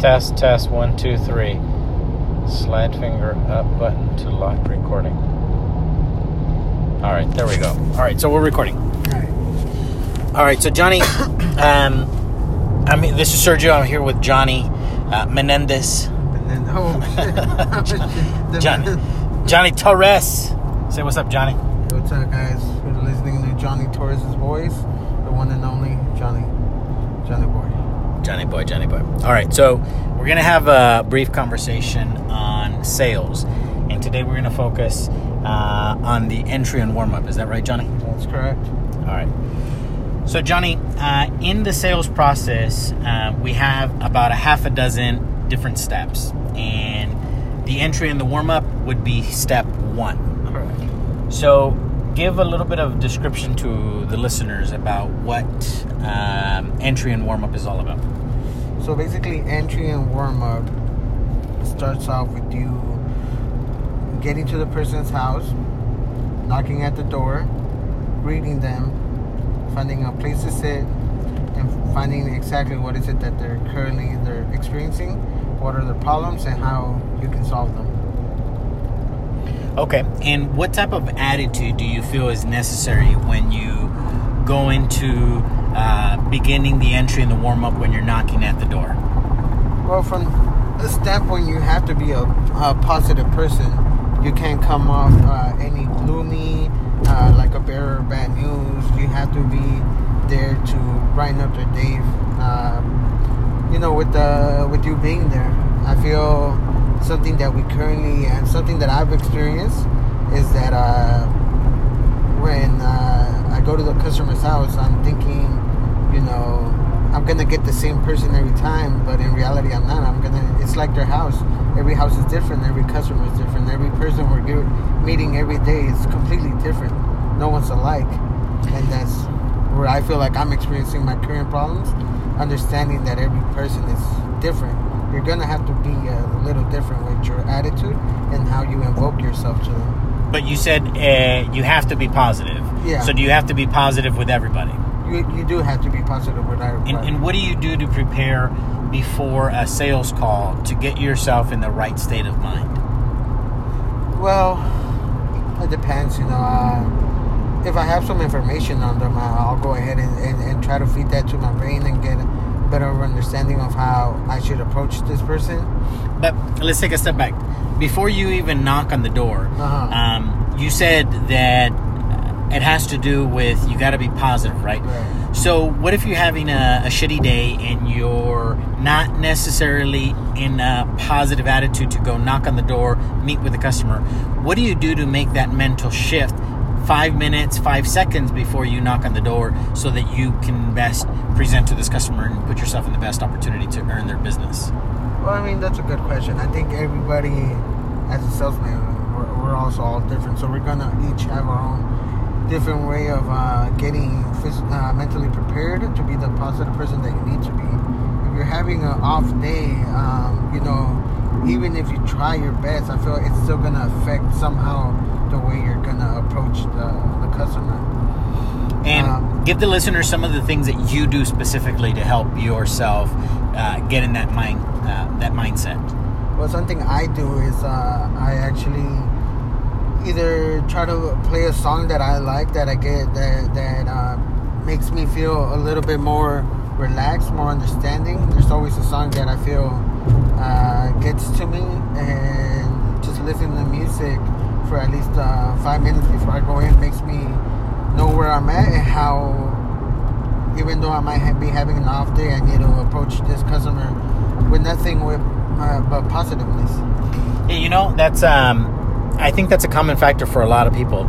Test, test, one, two, three. Slide finger up button to lock recording. All right, there we go. All right, so we're recording. All right, so Johnny, um, I mean, this is Sergio. I'm here with Johnny uh, Menendez. And then, oh. Johnny, Johnny Torres. Say what's up, Johnny. Hey, what's up, guys? We're listening to Johnny Torres' voice, the one and only Johnny, Johnny Boy. Johnny boy, Johnny boy. All right, so we're gonna have a brief conversation on sales, and today we're gonna focus uh, on the entry and warm up. Is that right, Johnny? That's correct. All right. So, Johnny, uh, in the sales process, uh, we have about a half a dozen different steps, and the entry and the warm up would be step one. Correct. So, give a little bit of description to the listeners about what um, entry and warm up is all about. So basically, entry and warm up starts off with you getting to the person's house, knocking at the door, greeting them, finding a place to sit, and finding exactly what is it that they're currently they're experiencing, what are their problems, and how you can solve them. Okay, and what type of attitude do you feel is necessary when you go into uh, beginning the entry and the warm up when you're knocking at the door? Well, from a standpoint, you have to be a, a positive person. You can't come off uh, any gloomy, uh, like a bearer of bad news. You have to be there to brighten up their day. Um, you know, with the with you being there, I feel something that we currently and something that I've experienced is that uh, when uh, I go house, I'm thinking, you know, I'm gonna get the same person every time, but in reality, I'm not. I'm gonna. It's like their house. Every house is different. Every customer is different. Every person we're meeting every day is completely different. No one's alike, and that's where I feel like I'm experiencing my current problems. Understanding that every person is different. You're gonna have to be a little different with your attitude and how you invoke yourself to them. But you said uh, you have to be positive. Yeah. So do you have to be positive with everybody? You, you do have to be positive with everybody. And, and what do you do to prepare before a sales call to get yourself in the right state of mind? Well, it depends, you know. Uh, if I have some information on them, uh, I'll go ahead and, and, and try to feed that to my brain and get a better understanding of how I should approach this person. But let's take a step back. Before you even knock on the door, Uh-huh. um, you said that it has to do with you got to be positive, right? Right. So, what if you're having a, a shitty day and you're not necessarily in a positive attitude to go knock on the door, meet with the customer? What do you do to make that mental shift five minutes, five seconds before you knock on the door so that you can best present to this customer and put yourself in the best opportunity to earn their business? Well, I mean, that's a good question. I think everybody, as a salesman, we're, we're also all different. So we're going to each have our own different way of uh, getting phys- uh, mentally prepared to be the positive person that you need to be. If you're having an off day, um, you know, even if you try your best, I feel it's still going to affect somehow the way you're going to approach the, the customer. And Um, give the listener some of the things that you do specifically to help yourself uh, get in that mind uh, that mindset. Well, something I do is uh, I actually either try to play a song that I like that I get that that uh, makes me feel a little bit more relaxed, more understanding. There's always a song that I feel uh, gets to me, and just listening to music for at least uh, five minutes before I go in makes me know where I'm at and how. Even though I might be having an off day, I need to approach this customer with nothing with uh, but positiveness. You know that's um, I think that's a common factor for a lot of people.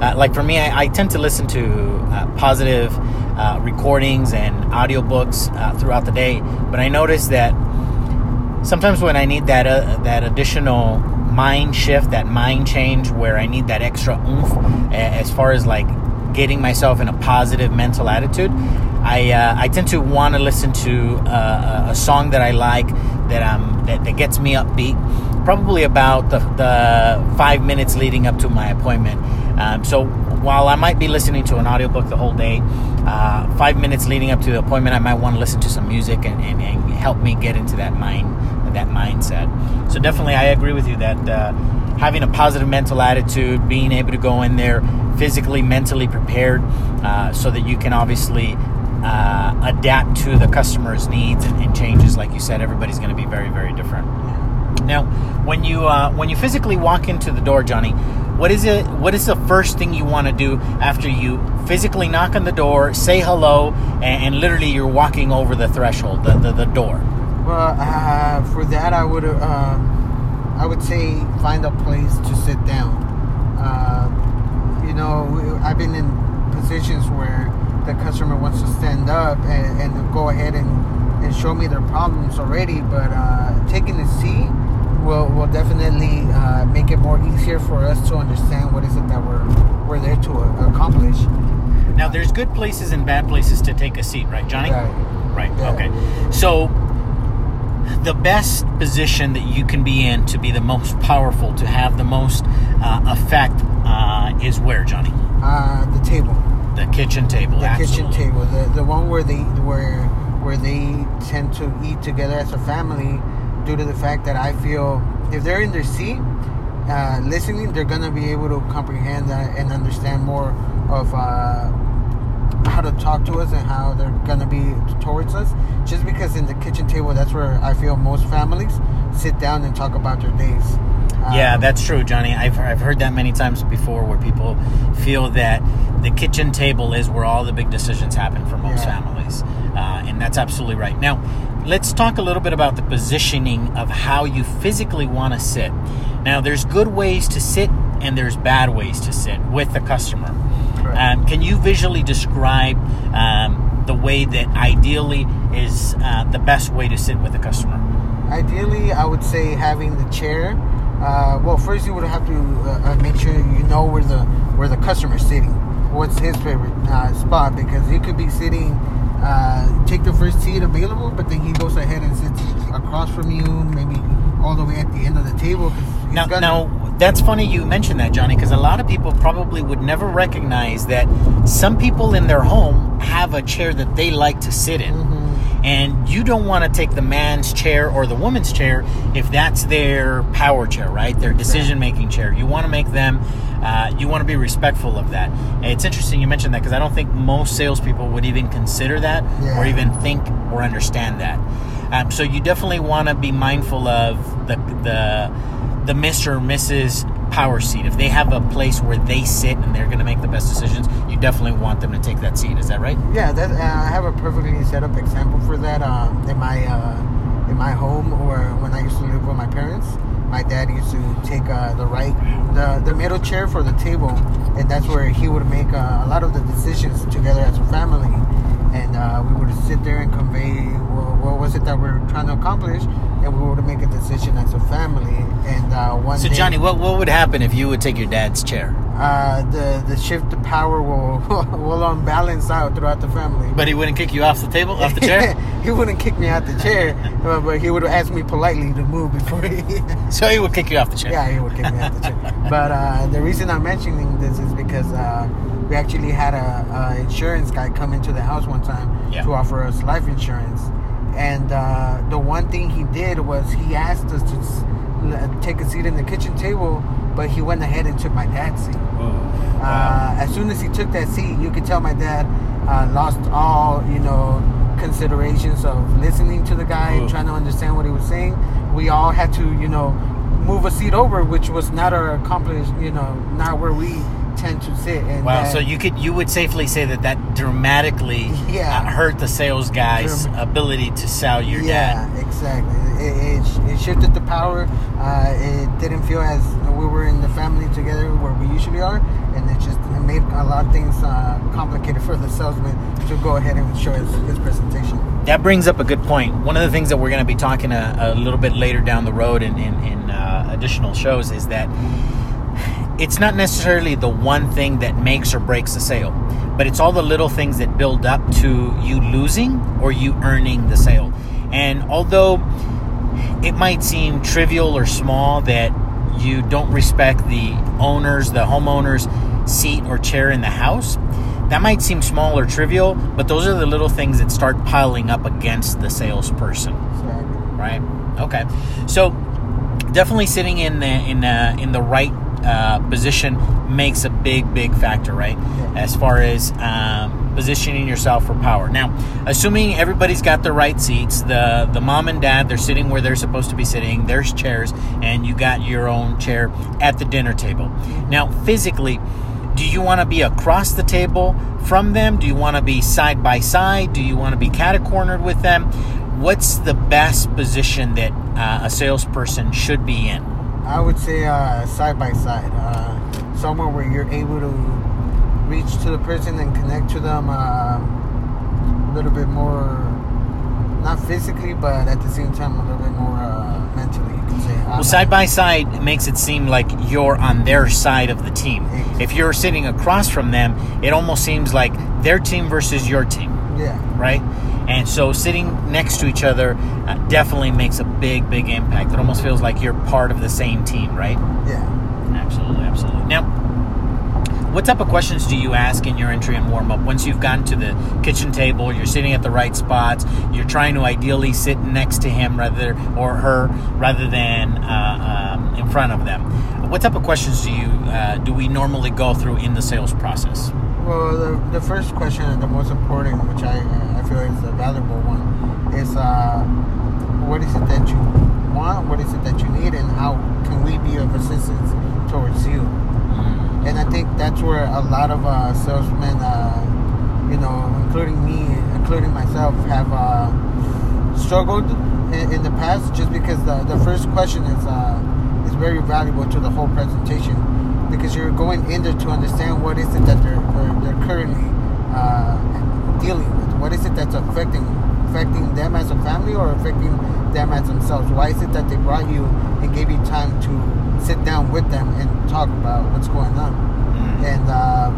Uh, like for me, I, I tend to listen to uh, positive uh, recordings and audiobooks uh, throughout the day, but I notice that sometimes when I need that uh, that additional mind shift, that mind change, where I need that extra oomph, as far as like getting myself in a positive mental attitude, I uh, I tend to want to listen to uh, a song that I like that um that, that gets me upbeat. Probably about the, the five minutes leading up to my appointment. Um, so while I might be listening to an audiobook the whole day, uh, five minutes leading up to the appointment, I might want to listen to some music and, and, and help me get into that mind that mindset. So definitely, I agree with you that uh, having a positive mental attitude, being able to go in there physically, mentally prepared, uh, so that you can obviously uh, adapt to the customer's needs and, and, changes. Like you said, everybody's going to be very, very different. Now, when you uh, when you physically walk into the door, Johnny, what is it? What is the first thing you want to do after you physically knock on the door, say hello, and, and literally you're walking over the threshold, the, the, the door? Well, uh, for that, I would um, I would say find a place to sit down. Uh, you know, I've been in positions where the customer wants to stand up and, and go ahead and, and show me their problems already, but uh, taking a seat will, will definitely uh, make it more easier for us to understand what is it that we're we're there to accomplish. Now, there's good places and bad places to take a seat, right, Johnny? Right. Right. Yeah. Okay. So, the best position that you can be in to be the most powerful, to have the most uh, effect, uh, is where, Johnny? Uh, the table. The kitchen table. The absolutely. kitchen table. The the one where they where where they tend to eat together as a family due to the fact that I feel if they're in their seat uh, listening, they're gonna be able to comprehend that and understand more of uh, how to talk to us and how they're gonna be towards us. Just because in the kitchen table, that's where I feel most families sit down and talk about their days. Yeah, Um, that's true, Johnny. I've, I've heard that many times before where people feel that the kitchen table is where all the big decisions happen for most Yeah. families. Uh, and that's absolutely right. Now, let's talk a little bit about the positioning of how you physically want to sit. Now, there's good ways to sit and there's bad ways to sit with the customer. Um, can you visually describe um, the way that ideally is uh, the best way to sit with the customer? Ideally, I would say having the chair. Uh, well, first you would have to uh, uh, make sure you know where the where the customer's sitting. What's his favorite uh, spot? Because he could be sitting, uh, take the first seat available, but then he goes ahead and sits across from you, maybe all the way at the end of the table. Now, now that's funny you mentioned that, Johnny, because a lot of people probably would never recognize that some people in their home have a chair that they like to sit in. Mhm. And you don't want to take the man's chair or the woman's chair if that's their power chair, right? Their decision making chair. You want to make them, uh, you want to be respectful of that. And it's interesting you mentioned that because I don't think most salespeople would even consider that Yeah. or even think or understand that. Um, so you definitely want to be mindful of the the the Mr. or Mrs. power seat. If they have a place where they sit and they're going to make the best decisions, you definitely want them to take that seat. Is that right? Yeah, that uh, I have a perfectly set up example for that uh, in my uh, in my home or when I used to live with my parents. My dad used to take uh, the right the the middle chair for the table, and that's where he would make uh, a lot of the decisions together as a family. And uh, we would sit there and convey what, what was it that we are trying to accomplish, and we would make a decision as a family. And uh, one So day, Johnny, what what would happen if you would take your dad's chair? uh, the the shift of power will will unbalance out throughout the family. But he wouldn't kick you off the table, off the chair. he wouldn't kick me out the chair, uh, but he would ask me politely to move before he. so he would kick you off the chair. yeah, he would kick me out the chair. But uh, the reason I'm mentioning this is because uh, we actually had a, a insurance guy come into the house one time Yeah. to offer us life insurance, and uh, the one thing he did was he asked us to take a seat in the kitchen table, but he went ahead and took my dad's seat. Ooh, wow. Uh, as soon as he took that seat, you could tell my dad uh, lost all, you know, considerations of listening to the guy, and trying to understand what he was saying. We all had to, you know, move a seat over, which was not our accomplished, you know, not where we tend to sit. And Wow. that- So you could you would safely say that that dramatically Yeah. uh, hurt the sales guy's ability to sell your yeah, dad. exactly. It, it, it shifted the power. Uh, it didn't feel as we were in the family together where we usually are, and it just it made a lot of things uh, complicated for the salesman to go ahead and show his, his presentation. That brings up a good point. One of the things that we're going to be talking a, a little bit later down the road in, in, in uh, additional shows is that it's not necessarily the one thing that makes or breaks the sale, but it's all the little things that build up to you losing or you earning the sale. And although it might seem trivial or small that you don't respect the owners, the homeowners, seat or chair in the house. That might seem small or trivial, but those are the little things that start piling up against the salesperson, right? Okay, so definitely sitting in the in the, in the right uh, position makes a big big factor, right? Yeah. As far as um, positioning yourself for power. Now, assuming everybody's got the right seats, the the mom and dad they're sitting where they're supposed to be sitting. There's chairs, and you got your own chair at the dinner table. Now, physically. Do you want to be across the table from them? Do you want to be side by side? Do you want to be catacornered with them? What's the best position that uh, a salesperson should be in? I would say uh, side by side, uh, somewhere where you're able to reach to the person and connect to them uh, a little bit more, not physically, but at the same time a little bit more uh, mentally. You can say. Well, side by side makes it seem like you're on their side of the team. If you're sitting across from them, it almost seems like their team versus your team, Yeah. right? And so sitting next to each other uh, definitely makes a big, big impact. It almost feels like you're part of the same team, right? Yeah. Absolutely, absolutely. Now, what type of questions do you ask in your entry and warm up? Once you've gotten to the kitchen table, you're sitting at the right spots. You're trying to ideally sit next to him rather or her rather than uh, um, in front of them. What type of questions do you uh, do we normally go through in the sales process? Well, the, the first question and the most important, which I I feel is a valuable one, is uh, what is it that you want? What is it that you need? And how can we be of assistance towards you? And I think that's where a lot of uh, salesmen, uh, you know, including me, including myself, have uh, struggled in, in the past. Just because the, the first question is uh, is very valuable to the whole presentation, because you're going in there to understand what is it that they're they're, they're currently uh, dealing with. What is it that's affecting affecting them as a family or affecting them as themselves? Why is it that they brought you and gave you time to sit down with them and talk about what's going on? And uh,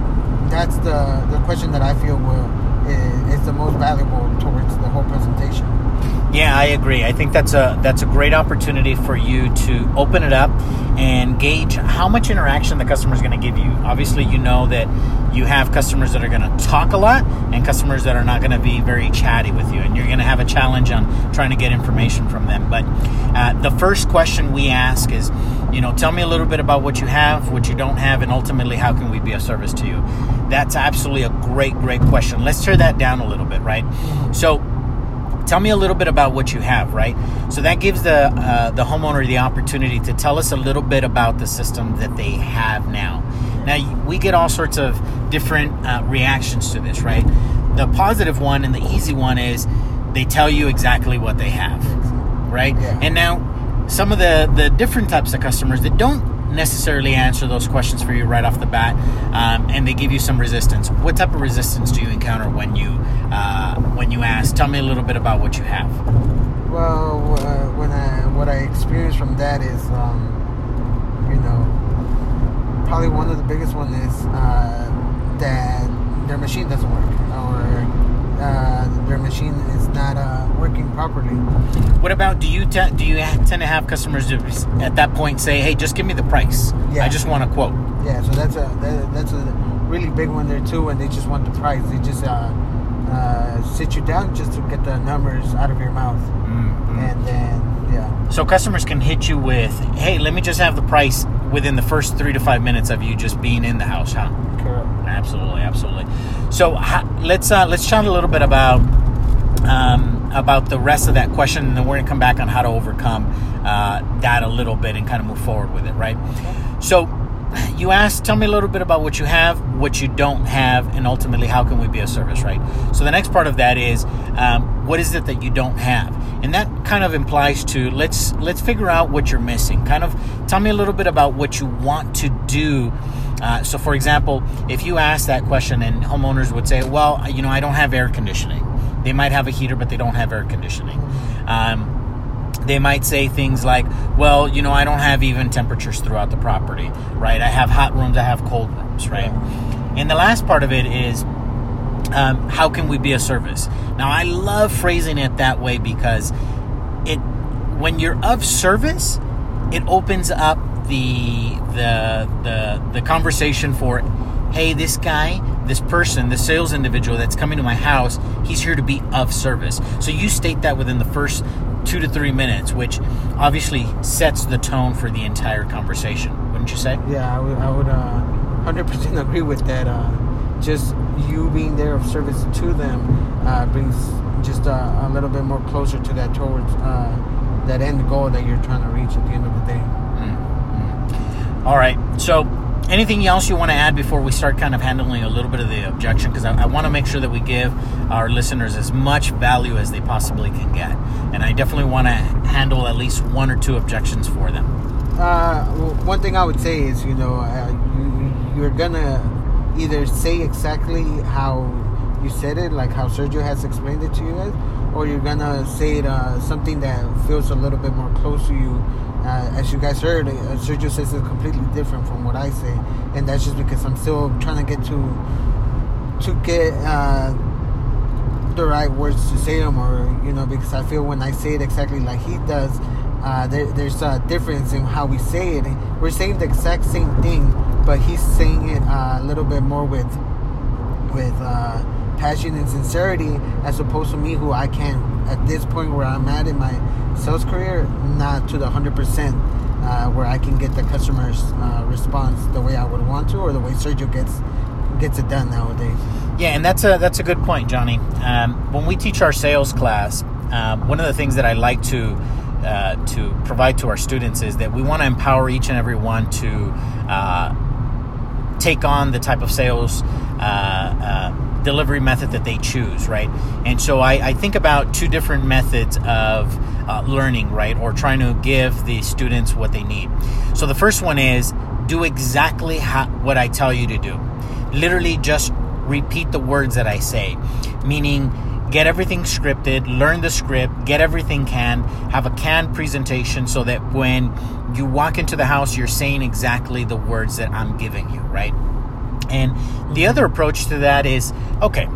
that's the the question that I feel will is, is the most valuable towards the whole presentation. Yeah, I agree. I think that's a that's a great opportunity for you to open it up and gauge how much interaction the customer is going to give you. Obviously, you know that you have customers that are going to talk a lot and customers that are not going to be very chatty with you, and you're going to have a challenge on trying to get information from them. But uh, the first question we ask is, you know, tell me a little bit about what you have, what you don't have, and ultimately how can we be of service to you. That's absolutely a great, great question. Let's tear that down a little bit, right? So tell me a little bit about what you have right? So that gives the uh, the homeowner the opportunity to tell us a little bit about the system that they have now. Now we get all sorts of different uh, reactions to this right? The positive one and the easy one is they tell you exactly what they have right? Yeah. and now some of the the different types of customers that don't necessarily answer those questions for you right off the bat um, and they give you some resistance. What type of resistance do you encounter when you uh, when you ask? Tell me a little bit about what you have. Well, uh, when I what I experienced from that is, um, you know, probably one of the biggest one is uh, that their machine doesn't work or uh, their machine is not uh, working properly. what about do you te- do you tend to have customers at that point say hey just give me the price Yeah. i just want a quote Yeah, so that's a that, that's a really big one there too. And they just want the price. They just uh, uh, sit you down just to get the numbers out of your mouth, and then yeah, so customers can hit you with hey let me just have the price within the first three to five minutes of you just being in the house huh correct. Absolutely, absolutely. So ha- let's uh, let's chat a little bit about um, about the rest of that question, and then we're gonna come back on how to overcome uh, that a little bit and kind of move forward with it, right? Okay. So you asked, tell me a little bit about what you have, what you don't have, and ultimately how can we be of service, right? So the next part of that is um, what is it that you don't have, and that kind of implies to let's let's figure out what you're missing. Kind of tell me a little bit about what you want to do. Uh, so, for example, if you ask that question and homeowners would say, "Well, you know, I don't have air conditioning," they might have a heater, but they don't have air conditioning. Um, they might say things like, well, you know, I don't have even temperatures throughout the property, right? I have hot rooms, I have cold rooms, right? And the last part of it is, um, how can we be a service? Now, I love phrasing it that way because it, when you're of service, it opens up the the the the conversation for hey, this guy, this person, the sales individual that's coming to my house, he's here to be of service. So you state that within the first two to three minutes, which obviously sets the tone for the entire conversation, wouldn't you say? Yeah, I would, I would uh, 100% agree with that. Uh, just you being there of service to them uh, brings just a, a, little bit more closer to that towards uh, that end goal that you're trying to reach at the end of the day. Mm-hmm. All right. So, anything else you want to add before we start kind of handling a little bit of the objection? Because I, I want to make sure that we give our listeners as much value as they possibly can get. And I definitely want to handle at least one or two objections for them. Uh, one thing I would say is, you know, uh, you, you're gonna either say exactly how you said it, like how Sergio has explained it to you or you're gonna say it uh, something that feels a little bit more close to you. Uh, as you guys heard, uh, Sergio says it's completely different from what I say, and that's just because I'm still trying to get to to get uh, the right words to say them, or you know, because I feel when I say it exactly like he does, uh, there, there's a difference in how we say it. We're saying the exact same thing, but he's saying it uh, a little bit more with with uh, passion and sincerity, as opposed to me, who I can at this point where I'm at in my sales career, not to the hundred percent uh, where I can get the customer's uh, response the way I would want to, or the way Sergio gets gets it done nowadays. Yeah, and that's a that's a good point, Johnny. Um, when we teach our sales class, um, one of the things that I like to uh, to provide to our students is that we want to empower each and every one to uh, take on the type of sales uh, delivery method that they choose, right? And so I, I think about two different methods of uh, learning, right, or trying to give the students what they need. So the first one is do exactly how, what I tell you to do. Literally, just repeat the words that I say, meaning get everything scripted, learn the script, get everything canned, have a canned presentation so that when you walk into the house, you're saying exactly the words that I'm giving you, right? And the other approach to that is okay,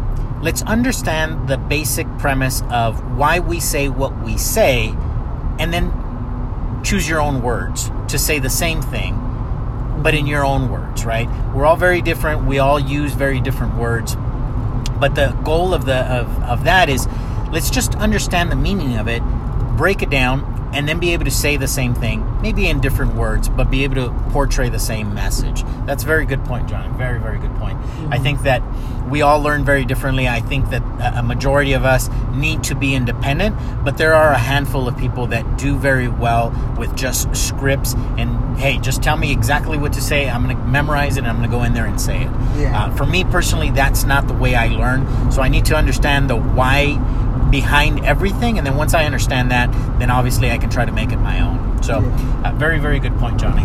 let's understand the basic premise of why we say what we say, and then choose your own words to say the same thing, but in your own words, right? We're all very different, we all use very different words but the goal of the of, of that is let's just understand the meaning of it, break it down, and then be able to say the same thing, maybe in different words, but be able to portray the same message. That's a very good point, John. Very, very good point. Mm-hmm. I think that we all learn very differently. I think that a majority of us need to be independent, but there are a handful of people that do very well with just scripts and hey, just tell me exactly what to say. I'm going to memorize it and I'm going to go in there and say it. Yeah. Uh, for me personally, that's not the way I learn. So I need to understand the why behind everything. And then once I understand that, then obviously I can try to make it my own. So, yeah. uh, very, very good point, Johnny.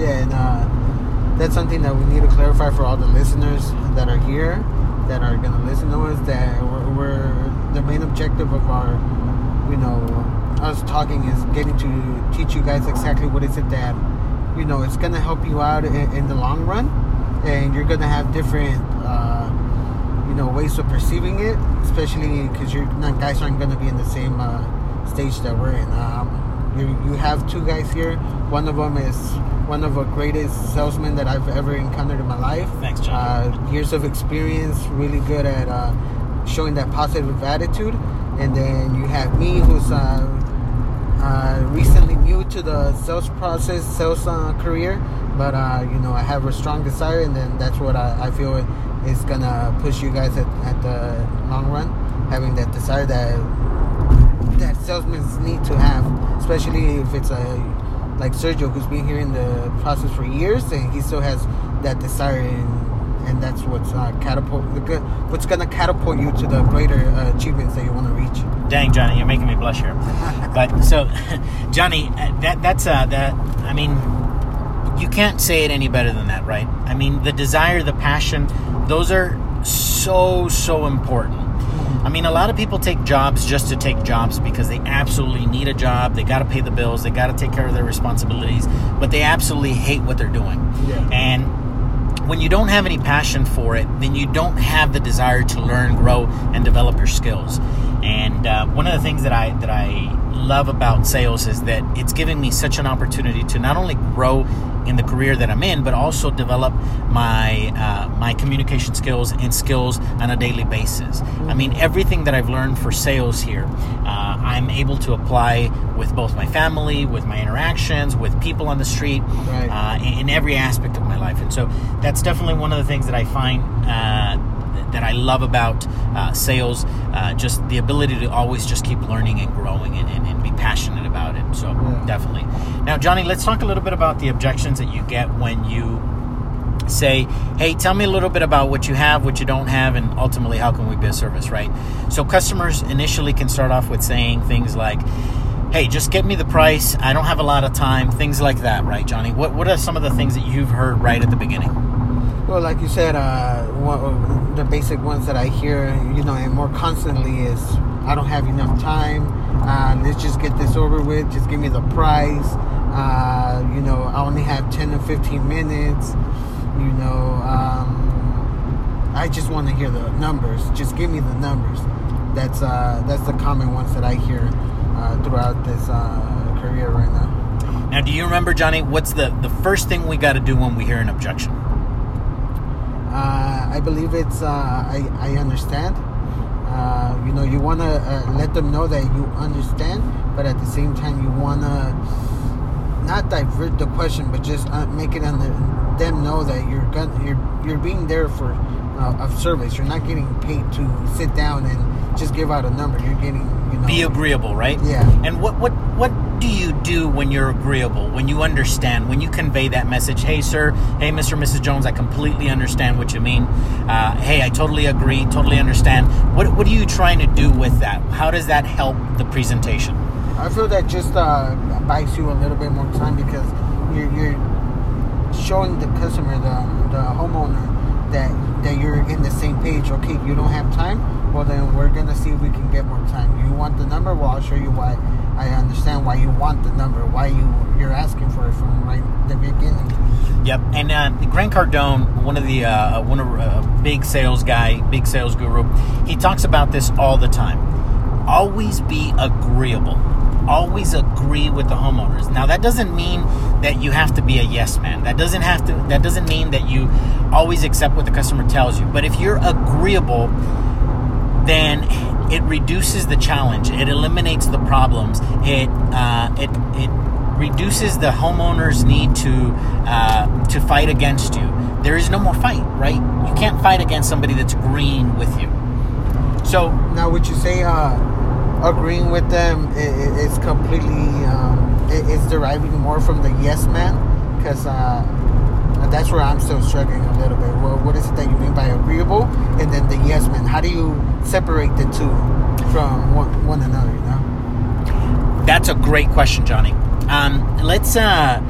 Yeah, and uh, that's something that we need to clarify for all the listeners that are here, that are going to listen to us, that we're, we're, the main objective of our, you know, us talking is getting to teach you guys exactly what is it that, you know, it's going to help you out in, in, the long run. And you're going to have different. Uh, know ways of perceiving it, especially because you're not guys aren't going to be in the same uh, stage that we're in. Um, you you have two guys here. One of them is one of the greatest salesmen that I've ever encountered in my life. Thanks, John. Uh, years of experience, really good at uh, showing that positive attitude. And then you have me, who's uh, uh recently new to the sales process, sales uh, career. But uh, you know, I have a strong desire, and then that's what I, I feel is gonna push you guys at, at the long run, having that desire that that salesmen need to have, especially if it's a like Sergio who's been here in the process for years and he still has that desire and, and that's what's uh, catapult what's gonna catapult you to the greater uh, achievements that you want to reach. Dang, Johnny, you're making me blush here. but so, Johnny, that that's uh, that. I mean, you can't say it any better than that, right? I mean, the desire, the passion, those are so, so important. I mean, a lot of people take jobs just to take jobs because they absolutely need a job. They got to pay the bills. They got to take care of their responsibilities, but they absolutely hate what they're doing. Yeah. And when you don't have any passion for it, then you don't have the desire to learn, grow, and develop your skills. And uh, one of the things that I that I love about sales is that it's giving me such an opportunity to not only grow in the career that I'm in, but also develop my uh, my communication skills and skills on a daily basis. I mean, everything that I've learned for sales here, uh, I'm able to apply with both my family, with my interactions, with people on the street, Right. uh, in, in every aspect of my life. And so that's definitely one of the things that I find. That I love about uh, sales, uh, just the ability to always just keep learning and growing and, and, and be passionate about it. So Yeah. definitely. Now, Johnny, let's talk a little bit about the objections that you get when you say, "Hey, tell me a little bit about what you have, what you don't have, and ultimately how can we be a service?" Right. So customers initially can start off with saying things like. Hey, just get me the price. I don't have a lot of time. Things like that, right, Johnny? What What are some of the things that you've heard right at the beginning? Well, like you said, uh, one, the basic ones that I hear, you know, and more constantly is, I don't have enough time. Uh, let's just get this over with. Just give me the price. Uh, you know, I only have 10 to 15 minutes. You know, um, I just want to hear the numbers. Just give me the numbers. That's uh, that's the common ones that I hear uh, throughout this uh, career right now. Now, do you remember, Johnny? What's the the first thing we got to do when we hear an objection? Uh, I believe it's. Uh, I I understand. Uh, you know, you want to let them know that you understand, but at the same time, you want to not divert the question, but just uh, make it under them know that you're gonna, you're you're being there for uh, of service. You're not getting paid to sit down and just give out a number. You're getting you know Be agreeable, right? Yeah. And what what what do you do when you're agreeable? When you understand? When you convey that message? Hey, sir. Hey, Mr. and Mrs. Jones. I completely understand what you mean. Uh, hey, I totally agree. Totally understand. What what are you trying to do with that? How does that help the presentation? I feel that just uh, buys you a little bit more time because you're, you're showing the customer, the, the homeowner, that that you're in the same page. Okay, you don't have time. Well, then we're gonna see if we can get more time. You want the number? Well, I'll show you why. I understand why you want the number. Why you you're asking for it from right the beginning. Yep, and uh, Grant Cardone, one of the uh, one of uh, big sales guy, big sales guru, he talks about this all the time. Always be agreeable. Always agree with the homeowners. Now that doesn't mean that you have to be a yes man. That doesn't have to. That doesn't mean that you always accept what the customer tells you. But if you're agreeable, then it reduces the challenge. It eliminates the problems. It uh, it it reduces the homeowner's need to uh, to fight against you. There is no more fight, right? You can't fight against somebody that's agreeing with you. So Now, would you say uh, agreeing with them is completely um, is deriving more from the yes man? Because uh, that's where I'm still struggling a little bit. Well, what is it that you mean by agreeable, and then the yes man? How do you separate the two from one, one another? You know? That's a great question, Johnny. Um, let's uh,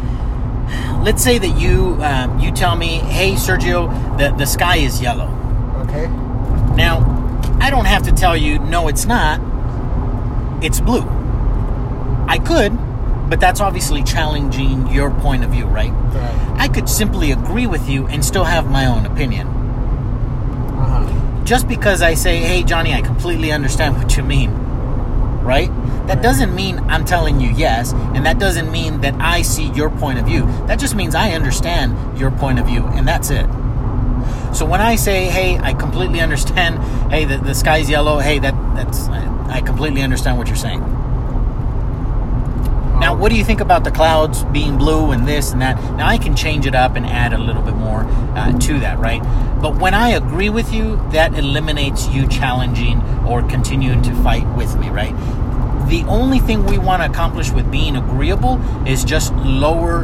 let's say that you um, you tell me, "Hey, Sergio, the the sky is yellow." Okay. Now, I don't have to tell you, "No, it's not. It's blue." I could, but that's obviously challenging your point of view, right? Right. I could simply agree with you and still have my own opinion. Just because I say, "Hey, Johnny, I completely understand what you mean," right? That doesn't mean I'm telling you yes, and that doesn't mean that I see your point of view. That just means I understand your point of view, and that's it. So when I say, "Hey, I completely understand," "Hey, the, the sky's yellow," "Hey, that that's I, I completely understand what you're saying." Now, what do you think about the clouds being blue and this and that? Now, I can change it up and add a little bit more uh, to that, right? But when I agree with you, that eliminates you challenging or continuing to fight with me, right? The only thing we want to accomplish with being agreeable is just lower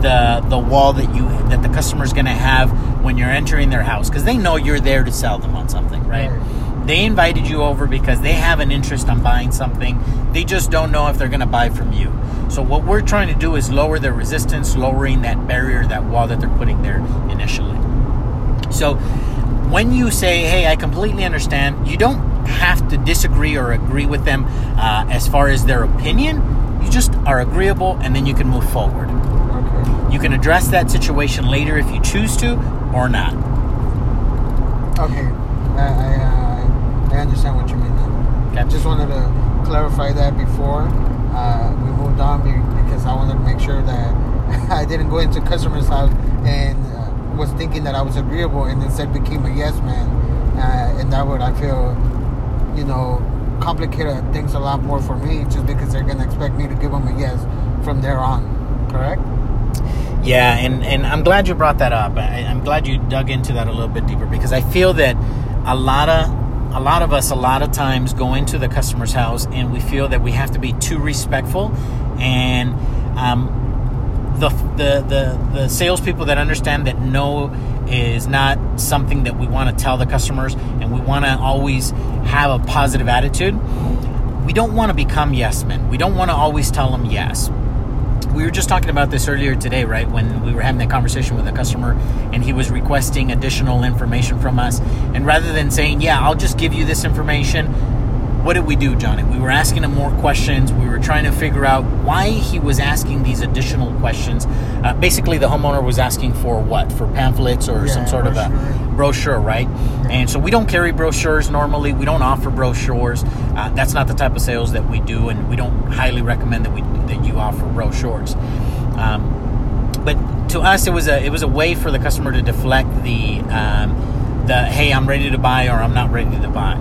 the the wall that you that the customer's going to have when you're entering their house because they know you're there to sell them on something, right? Right. They invited you over because they have an interest on buying something. They just don't know if they're going to buy from you. So what we're trying to do is lower their resistance, lowering that barrier, that wall that they're putting there initially. So when you say, "Hey, I completely understand," you don't have to disagree or agree with them uh, as far as their opinion. You just are agreeable, and then you can move forward. Okay. You can address that situation later if you choose to, or not. Okay. I I, uh, I understand what you mean now. Okay. Just wanted to clarify that before uh, we moved on because I wanted to make sure that I didn't go into customer's house and uh, was thinking that I was agreeable and instead became a yes man. Uh, and that would, I feel, you know, complicated things a lot more for me just because they're going to expect me to give them a yes from there on. Correct? Yeah, and, and I'm glad you brought that up. I, I'm glad you dug into that a little bit deeper because I feel that a lot of a lot of us a lot of times go into the customer's house and we feel that we have to be too respectful. And um, the, the the the salespeople that understand that no is not something that we want to tell the customers and we want to always have a positive attitude we don't want to become yes men. We don't want to always tell them yes we were just talking about this earlier today, right? When we were having that conversation with a customer and he was requesting additional information from us. And rather than saying, Yeah, I'll just give you this information, what did we do, Johnny? We were asking him more questions. We were trying to figure out why he was asking these additional questions. Uh, basically, the homeowner was asking for what? For pamphlets or Yeah, some sort of a brochure. brochure, right? And so we don't carry brochures normally. We don't offer brochures. Uh, that's not the type of sales that we do, and we don't highly recommend that we that you offer brochures. Um, but to us, it was a it was a way for the customer to deflect the um, the hey, I'm ready to buy or I'm not ready to buy.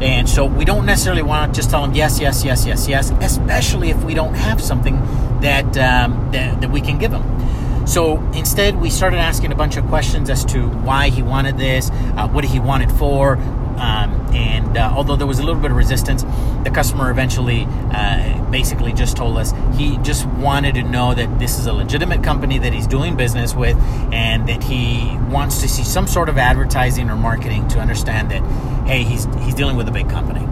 And so we don't necessarily want to just tell them yes, yes, yes, yes, yes, especially if we don't have something that um, that, that we can give them. So instead, we started asking a bunch of questions as to why he wanted this, uh, what he wanted for, um, and uh, although there was a little bit of resistance, the customer eventually uh, basically just told us he just wanted to know that this is a legitimate company that he's doing business with, and that he wants to see some sort of advertising or marketing to understand that, hey, he's he's dealing with a big company.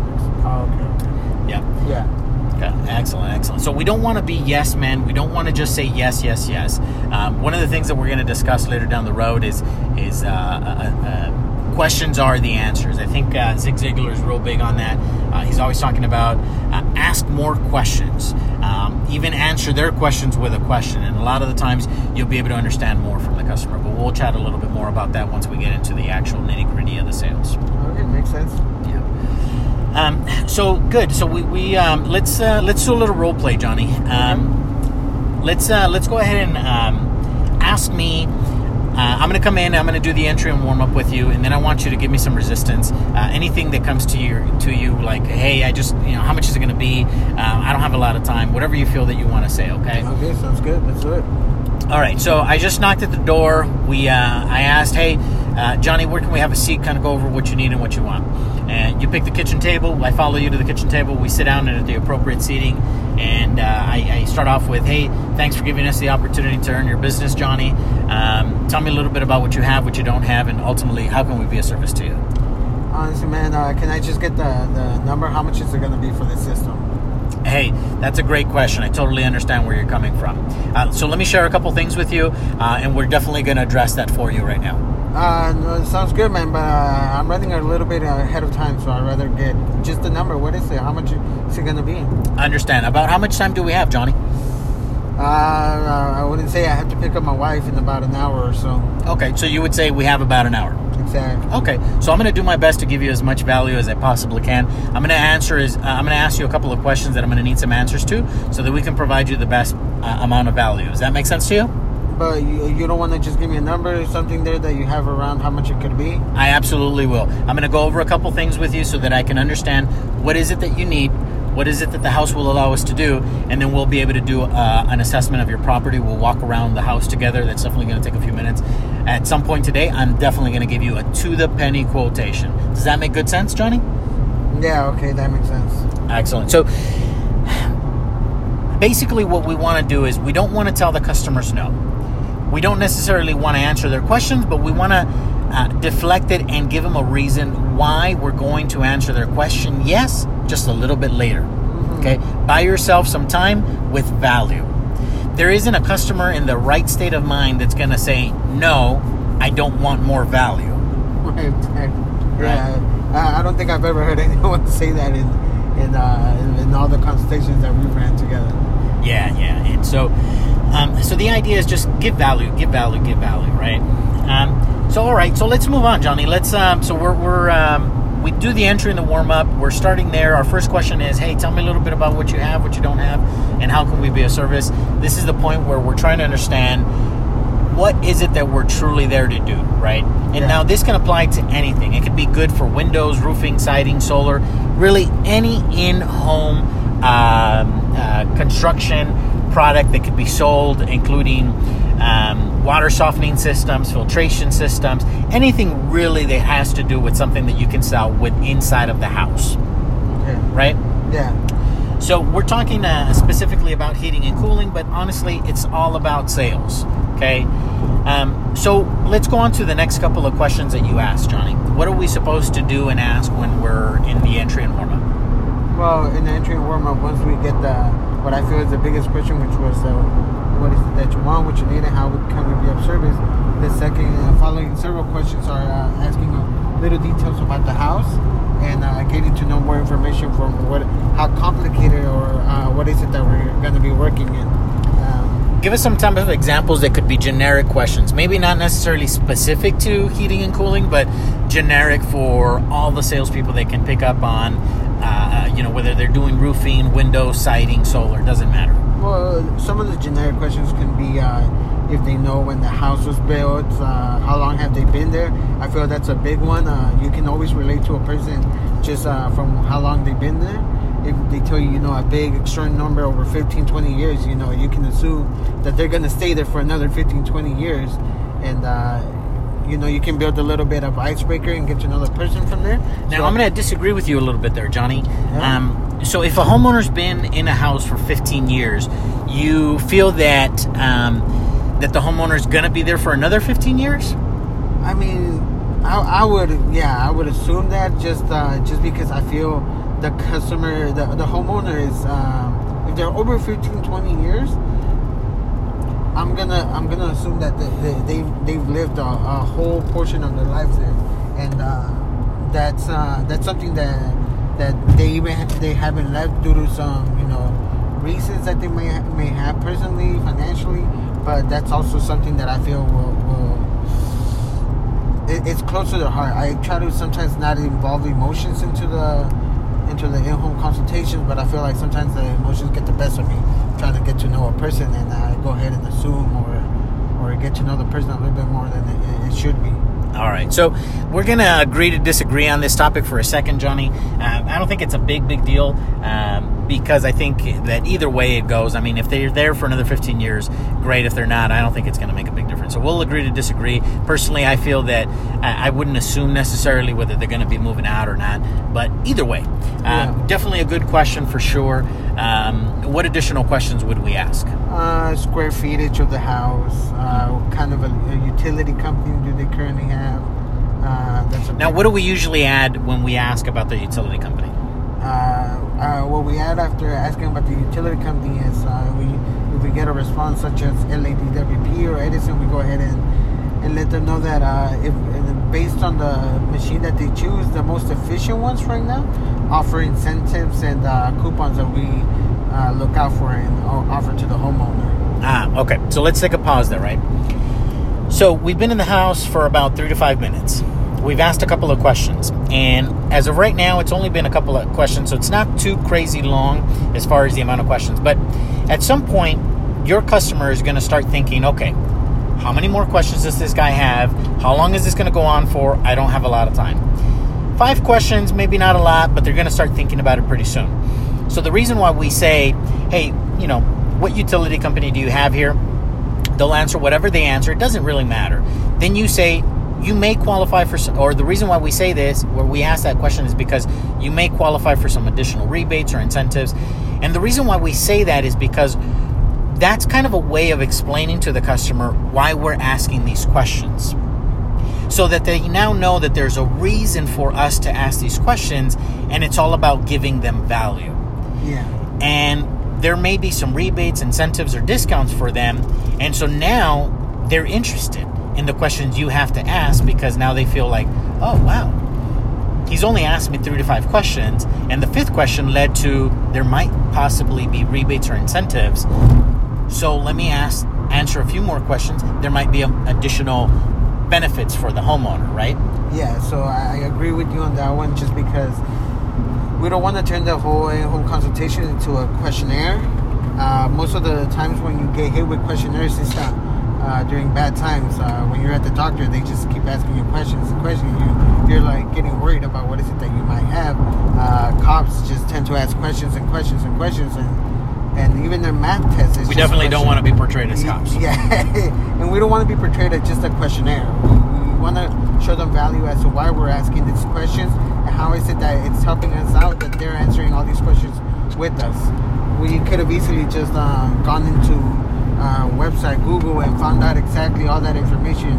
Oh, okay. Yeah. Yeah. Okay, excellent, excellent. So we don't want to be yes men. We don't want to just say yes, yes, yes. Um, one of the things that we're going to discuss later down the road is is uh, uh, uh, questions are the answers. I think uh, Zig Ziglar is real big on that. Uh, he's always talking about uh, ask more questions, um, even answer their questions with a question, and a lot of the times you'll be able to understand more from the customer. But we'll chat a little bit more about that once we get into the actual nitty gritty of the sales. Okay, makes sense. Yeah. Um, so good. So we, we um, let's uh, let's do a little role play, Johnny. Um, let's uh, let's go ahead and um, ask me. Uh, I'm going to come in. I'm going to do the entry and warm up with you, and then I want you to give me some resistance. Uh, anything that comes to you to you, like, hey, I just you know, how much is it going to be? Uh, I don't have a lot of time. Whatever you feel that you want to say. Okay. Okay, sounds good. Let's do it. All right, so I just knocked at the door. We, uh, I asked, "Hey, uh, Johnny, where can we have a seat? Kind of go over what you need and what you want." And you pick the kitchen table. I follow you to the kitchen table. We sit down at the appropriate seating, and uh, I, I start off with, "Hey, thanks for giving us the opportunity to earn your business, Johnny. Um, tell me a little bit about what you have, what you don't have, and ultimately, how can we be a service to you?" Honestly, man, uh, can I just get the, the number? How much is it going to be for the system? Hey, that's a great question. I totally understand where you're coming from. Uh, so let me share a couple things with you, uh, and we're definitely going to address that for you right now. Uh, no, it sounds good, man, but uh, I'm running a little bit ahead of time, so I'd rather get just the number. What is it? How much is it going to be? I understand. About how much time do we have, Johnny? Uh, I wouldn't say I have to pick up my wife in about an hour or so. Okay, so you would say we have about an hour. Exactly. Okay, so I'm going to do my best to give you as much value as I possibly can. I'm going to answer is uh, I'm going to ask you a couple of questions that I'm going to need some answers to, so that we can provide you the best uh, amount of value. Does that make sense to you? But you, you don't want to just give me a number or something there that you have around how much it could be? I absolutely will. I'm going to go over a couple things with you so that I can understand what is it that you need, what is it that the house will allow us to do, and then we'll be able to do uh, an assessment of your property. We'll walk around the house together. That's definitely going to take a few minutes. At some point today, I'm definitely going to give you a to the penny quotation. Does that make good sense, Johnny? Yeah, okay, that makes sense. Excellent. So basically, what we want to do is we don't want to tell the customers no. We don't necessarily want to answer their questions, but we want to uh, deflect it and give them a reason why we're going to answer their question yes, just a little bit later. Okay? Buy yourself some time with value. There isn't a customer in the right state of mind that's going to say, no, I don't want more value. Right, right. Yeah, I, I don't think I've ever heard anyone say that in in, uh, in in all the consultations that we've ran together. Yeah, yeah. And so, um, so the idea is just give value, give value, give value, right? Um, so, all right. So let's move on, Johnny. Let's. Um, so we're we're um, we do the entry and the warm up. We're starting there. Our first question is, hey, tell me a little bit about what you have, what you don't have, and how can we be of service. This is the point where we're trying to understand what is it that we're truly there to do, right? And Yeah. now this can apply to anything. It could be good for windows, roofing, siding, solar, really any in-home um, uh, construction product that could be sold, including um, water softening systems, filtration systems, anything really that has to do with something that you can sell with inside of the house, Okay. right? Yeah. So we're talking uh, specifically about heating and cooling, but honestly, it's all about sales. Okay. Um, so let's go on to the next couple of questions that you asked, Johnny. What are we supposed to do and ask when we're in the entry and warm up? Well, in the entry and warm up, once we get the what I feel is the biggest question, which was uh, what is it that you want, what you need, and how can we be of service. The second, uh, following several questions are uh, asking little details about the house and uh, getting to know more information from what, how complicated or uh, what is it that we're going to be working in. Um, Give us some type of examples that could be generic questions. Maybe not necessarily specific to heating and cooling, but generic for all the salespeople they can pick up on. Uh, you know, whether they're doing roofing, window siding, solar, doesn't matter. Well, some of the generic questions can be uh, if they know when the house was built, uh, how long have they been there. I feel that's a big one. Uh, you can always relate to a person just uh, from how long they've been there. If they tell you, you know, a big extreme number over 15, 20 years, you know, you can assume that they're going to stay there for another 15, 20 years. And, uh, you know, you can build a little bit of icebreaker and get to know the person from there. Now, So- I'm going to disagree with you a little bit there, Johnny. Yeah. Um, so, if a homeowner's been in a house for 15 years, you feel that um, that the homeowner's going to be there for another 15 years? I mean, I, I would, yeah, I would assume that just uh, just because I feel the customer, the, the homeowner is, um, if they're over 15, 20 years, I'm gonna I'm gonna assume that they, they, they've, they've lived a, a whole portion of their lives there, and uh, that's uh, that's something that that they ha- they haven't left due to some you know reasons that they may may have personally financially, but that's also something that I feel will, will it, it's close to their heart. I try to sometimes not involve emotions into the into the in-home consultations, but I feel like sometimes the emotions get the best of me, trying to get to know a person, and I go ahead and assume or or get to know the person a little bit more than it, it should be. All right, so we're to agree to disagree on this topic for a second, Johnny. Um, I don't think it's a big, big deal um, because I think that either way it goes. I mean, if they're there for another 15 years, great. If they're not, I don't think it's going to make a big difference. So we'll agree to disagree. Personally, I feel that I, I wouldn't assume necessarily whether they're going to be moving out or not, but either way, um, Yeah. definitely a good question for sure. Um, what additional questions would we ask? Uh, square footage of the house, uh, what kind of a, a utility company do they currently have? Uh, that's a Now, what do we usually add when we ask about the utility company? uh, uh, what we add after asking about the utility company is uh, we if we get a response such as LADWP or Edison, we go ahead and and let them know that uh, if based on the machine that they choose, the most efficient ones right now offer incentives and uh, coupons that we uh, look out for and offer to the homeowner. Ah, okay. So let's take a pause there, right? So we've been in the house for about three to five minutes. We've asked a couple of questions, and as of right now, it's only been a couple of questions, so it's not too crazy long as far as the amount of questions. But at some point, your customer is going to start thinking, okay, how many more questions does this guy have? How long is this going to go on for? I don't have a lot of time. Five questions, maybe not a lot, but they're going to start thinking about it pretty soon. So the reason why we say, hey, you know, what utility company do you have here? They'll answer whatever they answer. It doesn't really matter. Then you say, you may qualify for, or the reason why we say this, where we ask that question, is because you may qualify for some additional rebates or incentives. And the reason why we say that is because that's kind of a way of explaining to the customer why we're asking these questions so that they now know that there's a reason for us to ask these questions and it's all about giving them value. Yeah. And there may be some rebates, incentives, or discounts for them. And so now they're interested in the questions you have to ask because now they feel like, oh, wow, he's only asked me three to five questions. And the fifth question led to there might possibly be rebates or incentives. So let me ask, answer a few more questions. There might be an additional benefits for the homeowner, right? Yeah, so I agree with you on that one just because we don't want to turn the whole home consultation into a questionnaire. Uh, most of the times when you get hit with questionnaires, it's not uh, during bad times. Uh, when you're at the doctor, they just keep asking you questions and questioning you. You're like getting worried about what is it that you might have. Uh, cops just tend to ask questions and questions and questions and and even their math tests. we definitely don't want to be portrayed as cops. Yeah, and we don't want to be portrayed as just a questionnaire. We, we want to show them value as to why we're asking these questions and how is it that it's helping us out that they're answering all these questions with us. We could have easily just um, gone into uh, website Google and found out exactly all that information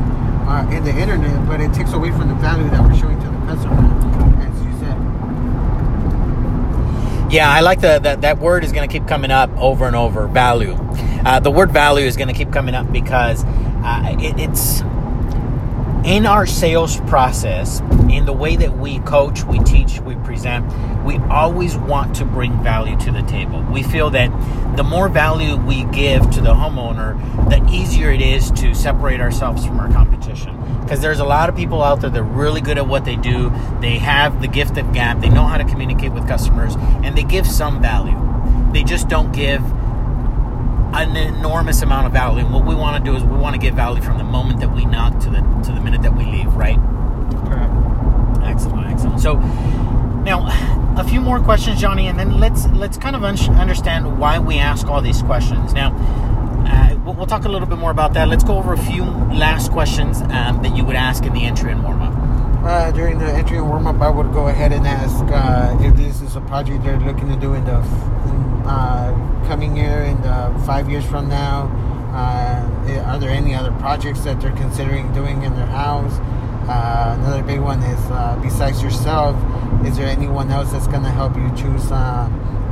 uh, in the internet, but it takes away from the value that we're showing to the customer, as you said. Yeah, I like that that word is going to keep coming up over and over. Value. Uh, the word value is going to keep coming up because uh, it, it's in our sales process, in the way that we coach, we teach, we present, we always want to bring value to the table. We feel that the more value we give to the homeowner, the easier it is to separate ourselves from our competition. Because there's a lot of people out there that are really good at what they do. They have the gift of gab. They know how to communicate with customers, and they give some value. They just don't give an enormous amount of value. And what we want to do is we want to get value from the moment that we knock to the to the minute that we leave, right? Correct. Excellent, excellent. So now a few more questions, Johnny, and then let's let's kind of un- understand why we ask all these questions. Now, uh, we'll, we'll, talk a little bit more about that. Let's go over a few last questions um, that you would ask in the entry and warm up. Uh, during the entry and warm up, I would go ahead and ask uh, if this is a project they're looking to do in the uh, coming year and five years from now. Uh, are there any other projects that they're considering doing in their house? Uh, another big one is uh, besides yourself, is there anyone else that's going to help you choose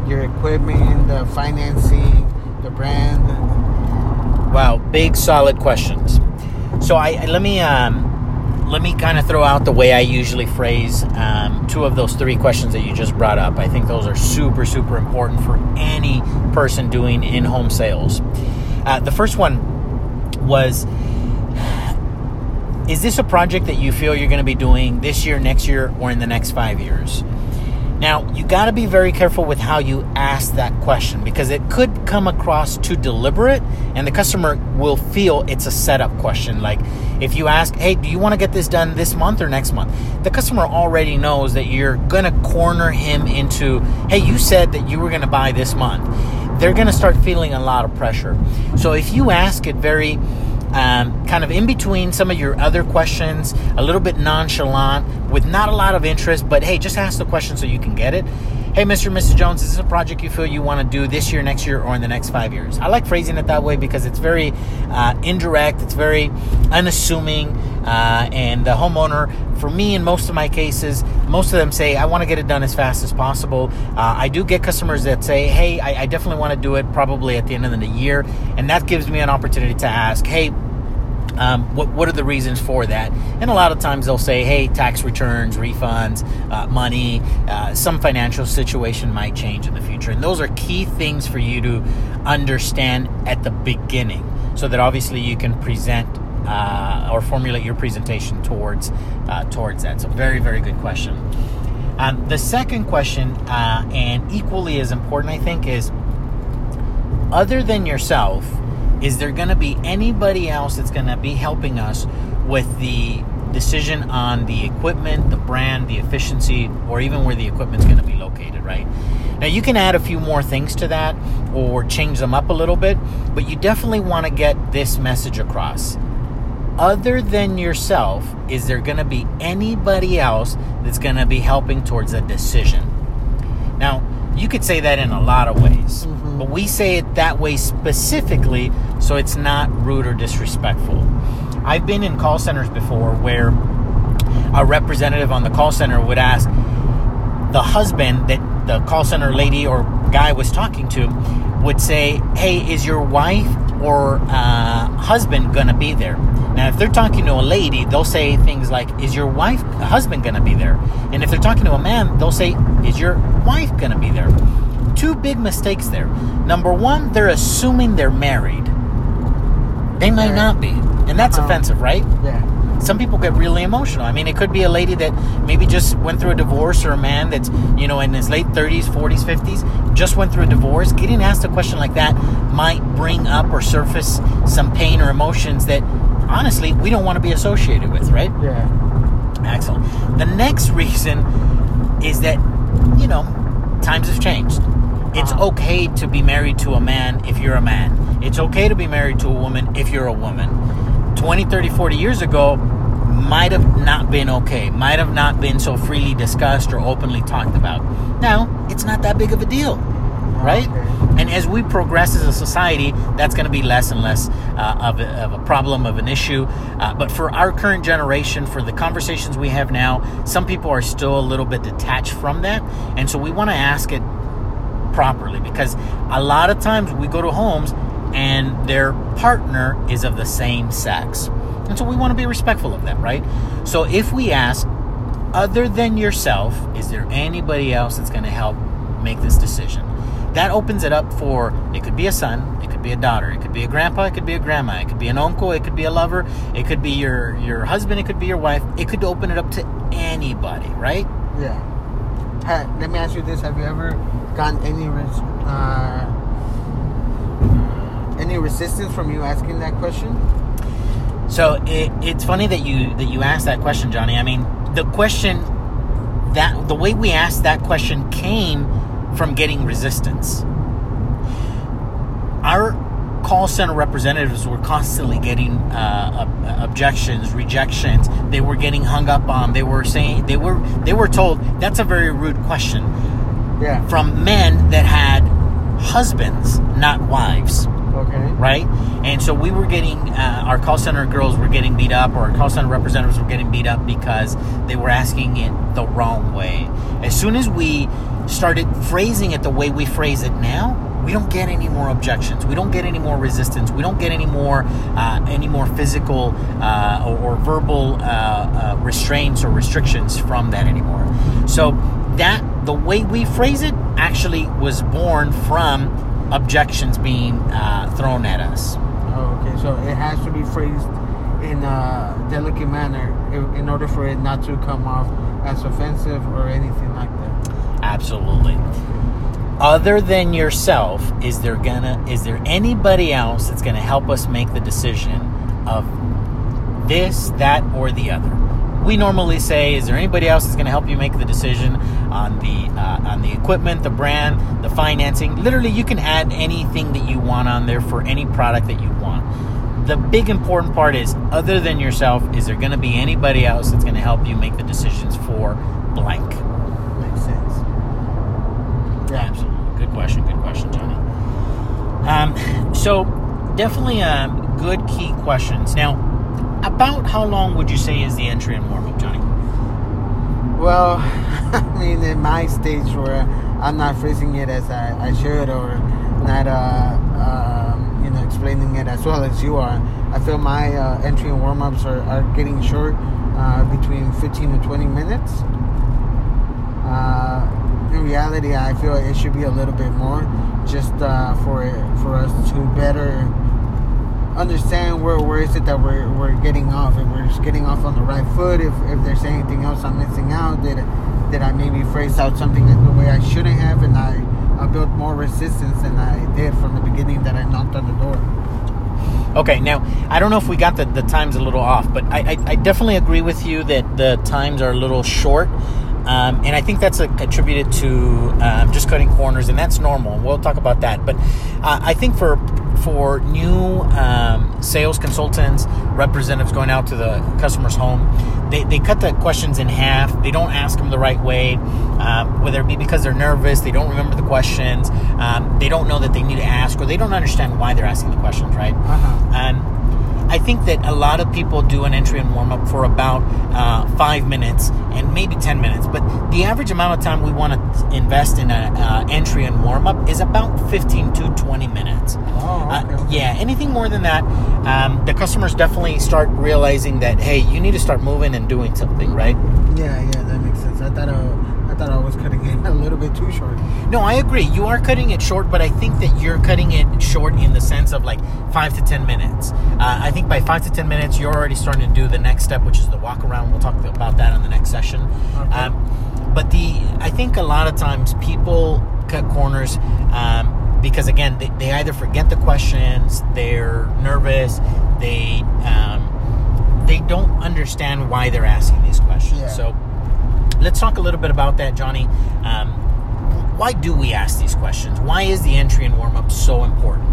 your equipment, the financing, the brand? Wow, big solid questions. So I let me um, let me kind of throw out the way I usually phrase um, two of those three questions that you just brought up. I think those are super, super important for any person doing in home sales. Uh, the first one was Is this a project that you feel you're going to be doing this year, next year, or in the next five years? Now, you got to be very careful with how you ask that question because it could come across too deliberate and the customer will feel it's a setup question. Like if you ask, hey, do you want to get this done this month or next month? The customer already knows that you're going to corner him into, hey, you said that you were going to buy this month. They're going to start feeling a lot of pressure. So if you ask it very, um, kind of in between some of your other questions, a little bit nonchalant, with not a lot of interest, but hey, just ask the question so you can get it. Hey, Mr. and Mrs. Jones, is this a project you feel you want to do this year, next year, or in the next five years? I like phrasing it that way because it's very uh, indirect, it's very unassuming, uh, and the homeowner, for me, in most of my cases, most of them say, I want to get it done as fast as possible. Uh, I do get customers that say, hey, I, I definitely want to do it probably at the end of the year, and that gives me an opportunity to ask, hey, um, what, what are the reasons for that? And a lot of times they'll say, hey, tax returns, refunds, uh, money, uh, some financial situation might change in the future. And those are key things for you to understand at the beginning so that obviously you can present uh, or formulate your presentation towards, uh, towards that. So, very, very good question. Um, the second question, uh, and equally as important, I think, is other than yourself, is there going to be anybody else that's going to be helping us with the decision on the equipment, the brand, the efficiency, or even where the equipment's going to be located, right? Now, you can add a few more things to that or change them up a little bit, but you definitely want to get this message across. Other than yourself, is there going to be anybody else that's going to be helping towards a decision? Now, you could say that in a lot of ways, mm-hmm. but we say it that way specifically so it's not rude or disrespectful. I've been in call centers before where a representative on the call center would ask the husband that the call center lady or guy was talking to would say, Hey, is your wife or uh, husband gonna be there? Now, if they're talking to a lady, they'll say things like, Is your wife, husband gonna be there? And if they're talking to a man, they'll say, Is your wife gonna be there? Two big mistakes there. Number one, they're assuming they're married. They might not be. And that's uh offensive, right? Yeah. Some people get really emotional. I mean, it could be a lady that maybe just went through a divorce or a man that's, you know, in his late 30s, 40s, 50s, just went through a divorce. Getting asked a question like that might bring up or surface some pain or emotions that honestly we don't want to be associated with, right? Yeah. Excellent. The next reason is that, you know, times have changed. It's Uh-huh. okay to be married to a man if you're a man. It's okay to be married to a woman if you're a woman. 20, 30, 40 years ago might have not been okay, might have not been so freely discussed or openly talked about. Now, it's not that big of a deal, right? Okay. And as we progress as a society, that's going to be less and less uh, of, a, of a problem, of an issue. Uh, but for our current generation, for the conversations we have now, some people are still a little bit detached from that. And so we want to ask it properly because a lot of times we go to homes and their partner is of the same sex. And so we want to be respectful of them, right? So if we ask, other than yourself, is there anybody else that's going to help make this decision? That opens it up for it could be a son, it could be a daughter, it could be a grandpa, it could be a grandma, it could be an uncle, it could be a lover, it could be your your husband, it could be your wife. It could open it up to anybody, right? Yeah. Ha, let me ask you this: Have you ever gotten any uh, any resistance from you asking that question? So it, it's funny that you that you asked that question, Johnny. I mean, the question that the way we asked that question came from getting resistance. Our call center representatives were constantly getting uh, ob- objections, rejections. They were getting hung up on. They were saying they were they were told that's a very rude question Yeah. from men that had husbands, not wives Okay. right? And so we were getting uh, our call center girls were getting beat up, or our call center representatives were getting beat up because they were asking it the wrong way. As soon as we started phrasing it the way we phrase it now, we don't get any more objections. We don't get any more resistance. We don't get any more uh, any more physical uh, or, or verbal uh, uh, restraints or restrictions from that anymore. So that the way we phrase it actually was born from objections being uh, thrown at us. Oh, okay. So it has to be phrased in a delicate manner in, in order for it not to come off as offensive or anything like that. Absolutely. Other than yourself, is there gonna is there anybody else that's gonna help us make the decision of this, that, or the other? We normally say, is there anybody else that's gonna help you make the decision on the uh, on the equipment, the brand, the financing? Literally, you can add anything that you want on there for any product that you want. The big important part is, other than yourself, is there going to be anybody else that's going to help you make the decisions for blank? Makes sense. Yeah, Absolutely. Good question. Good question, Johnny. Um, so, definitely um, good key questions. Now, about how long would you say is the entry and warm up, Johnny? Well, I mean, in my stage where I'm not phrasing it as I, I should or not, uh, um, you know, explaining it as well as you are, I feel my uh, entry and warm ups are, are getting short, uh, between 15 to 20 minutes. Uh, in reality, I feel it should be a little bit more, just uh, for for us to better understand where where is it that we're we're getting off if we're just getting off on the right foot if if there's anything else I'm missing out did did I maybe phrase out something the way I shouldn't have and I I built more resistance than I did from the beginning that I knocked on the door Okay, now I don't know if we got the, the times a little off, but I, I, I definitely agree with you that the times are a little short. Um, and I think that's attributed to um, just cutting corners, and that's normal. We'll talk about that. But uh, I think for for new um, sales consultants, representatives going out to the customer's home, they, they cut the questions in half. They don't ask them the right way, um, whether it be because they're nervous, they don't remember the questions, um, they don't know that they need to ask, or they don't understand why they're asking the questions, right? uh-huh I think that a lot of people do an entry and warm up for about uh, five minutes and maybe 10 minutes. But the average amount of time we want to invest in an uh, entry and warm up is about 15 to 20 minutes. oh okay, Uh, yeah, anything more than that, um, the customers definitely start realizing that, hey, you need to start moving and doing something, right? yeah yeah that makes sense I thought uh, thought I was cutting it a little bit too short. No, I agree. You are cutting it short, but I think that you're cutting it short in the sense of like five to ten minutes. Uh, I think by five to ten minutes, you're already starting to do the next step, which is the walk around. We'll talk about that in the next session. Okay. Um, but the I think a lot of times people cut corners um, because again they, they either forget the questions, they're nervous, they um, they don't understand why they're asking these questions. Yeah. So let's talk a little bit about that, Johnny. Um, why do we ask these questions? Why is the entry and warm up so important?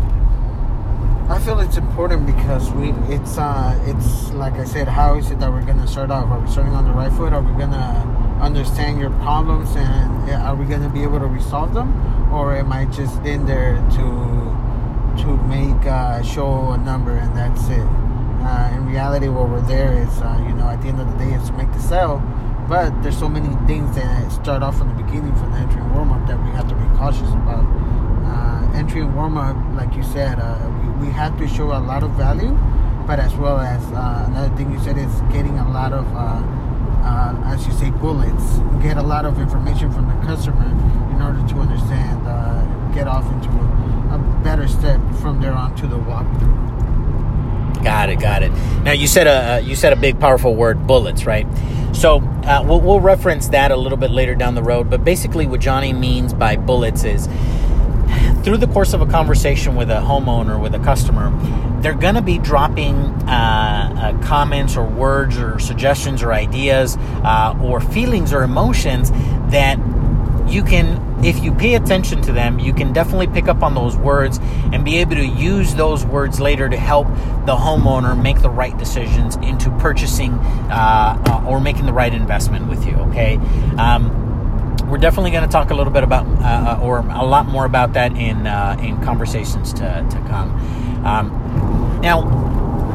I feel it's important because we it's uh it's like I said, how is it that we're gonna start off? Are we starting on the right foot? Are we gonna understand your problems and are we gonna be able to resolve them? Or am I just in there to to make uh, show a number and that's it? Uh, in reality, what we're there is, uh, you know, at the end of the day, is to make the sale. But there's so many things that start off from the beginning, from the entry and warm up, that we have to be cautious about. Uh, entry and warm up, like you said, uh, we, we have to show a lot of value, but as well as uh, another thing you said is getting a lot of, uh, uh, as you say, bullets. Get a lot of information from the customer in order to understand, uh, get off into a, a better step from there on to the walkthrough. Got it, got it. Now you said a you said a big powerful word, bullets, right? So uh, we'll, we'll reference that a little bit later down the road. But basically, what Johnny means by bullets is through the course of a conversation with a homeowner, with a customer, they're going to be dropping uh, uh, comments or words or suggestions or ideas uh, or feelings or emotions that you can if you pay attention to them you can definitely pick up on those words and be able to use those words later to help the homeowner make the right decisions into purchasing uh, uh, or making the right investment with you okay? Um, we're definitely going to talk a little bit about uh, or a lot more about that in uh, in conversations to, to come. Um, now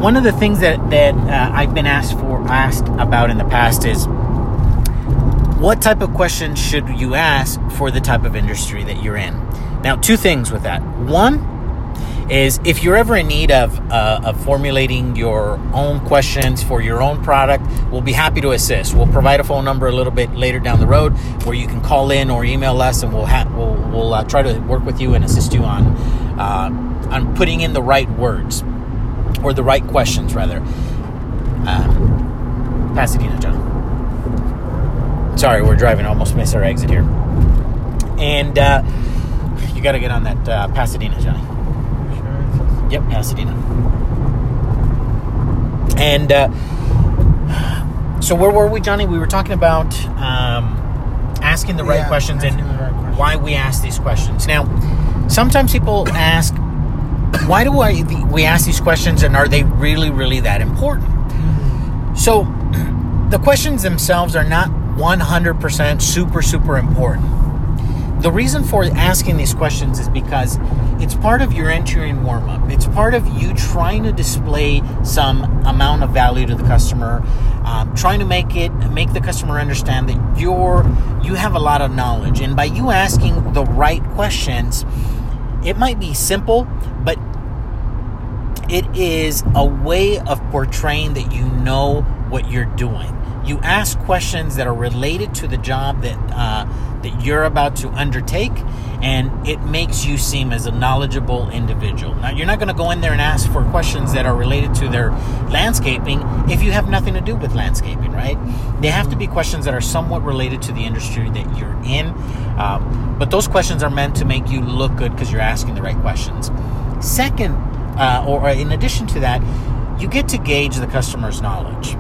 one of the things that that uh, I've been asked for asked about in the past is what type of questions should you ask for the type of industry that you're in? Now, two things with that. One is if you're ever in need of, uh, of formulating your own questions for your own product, we'll be happy to assist. We'll provide a phone number a little bit later down the road where you can call in or email us, and we'll ha- we'll, we'll uh, try to work with you and assist you on uh, on putting in the right words or the right questions, rather. Um, Pasadena, John. Sorry, we're driving. Almost missed our exit here. And uh, you got to get on that uh, Pasadena, Johnny. Sure. Yep, Pasadena. And uh, so, where were we, Johnny? We were talking about um, asking the right Yeah, questions and right questions. why we ask these questions. Now, sometimes people ask, "Why do I we ask these questions, and are they really, really that important?" So, the questions themselves are not 100% super, super important. The reason for asking these questions is because it's part of your entry and warm up. It's part of you trying to display some amount of value to the customer, um, trying to make it make the customer understand that you're you have a lot of knowledge. And by you asking the right questions, it might be simple, but it is a way of portraying that you know what you're doing. You ask questions that are related to the job that uh, that you're about to undertake, and it makes you seem as a knowledgeable individual. Now, you're not going to go in there and ask for questions that are related to their landscaping if you have nothing to do with landscaping, right? They have to be questions that are somewhat related to the industry that you're in, um, but those questions are meant to make you look good because you're asking the right questions. Second, uh, or in addition to that, you get to gauge the customer's knowledge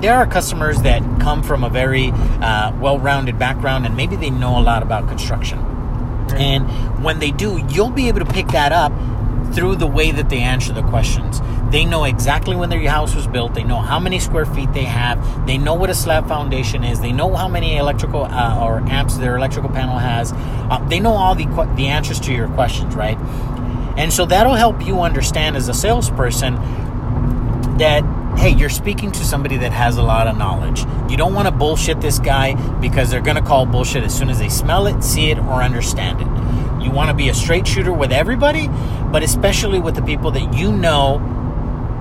there are customers that come from a very uh, well-rounded background and maybe they know a lot about construction. And when they do you'll be able to pick that up through the way that they answer the questions. They know exactly when their house was built. They know how many square feet they have. They know what a slab foundation is. They know how many electrical uh, or amps their electrical panel has. Uh, they know all the que- the answers to your questions right? And so that'll help you understand as a salesperson that hey, you're speaking to somebody that has a lot of knowledge. You don't want to bullshit this guy because they're going to call bullshit as soon as they smell it, see it, or understand it. You want to be a straight shooter with everybody, but especially with the people that you know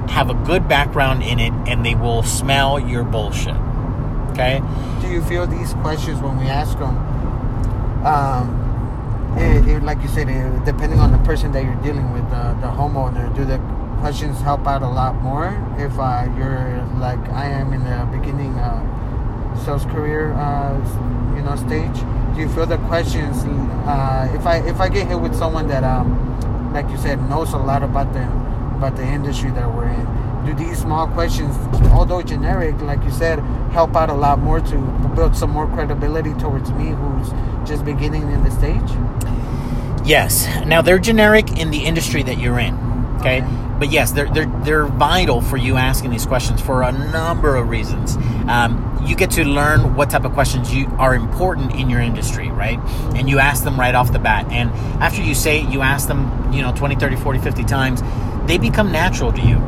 have a good background in it and they will smell your bullshit. Okay? Do you feel these questions when we ask them um, it, it, like you said, it, depending on the person that you're dealing with, uh, the homeowner, do the questions help out a lot more if uh, you're like I am in the beginning uh, sales career, uh, you know, stage? Do you feel the questions? Uh, if I if I get hit with someone that, um, like you said, knows a lot about the about the industry that we're in, do these small questions, although generic, like you said, help out a lot more to build some more credibility towards me, who's just beginning in the stage? Yes. Now they're generic in the industry that you're in. Okay. okay. But yes, they're, they're they're vital for you asking these questions for a number of reasons. Um, you get to learn what type of questions you are important in your industry, right? And you ask them right off the bat. And after you say it, you ask them, you know, 20, 30, 40, 50 times, they become natural to you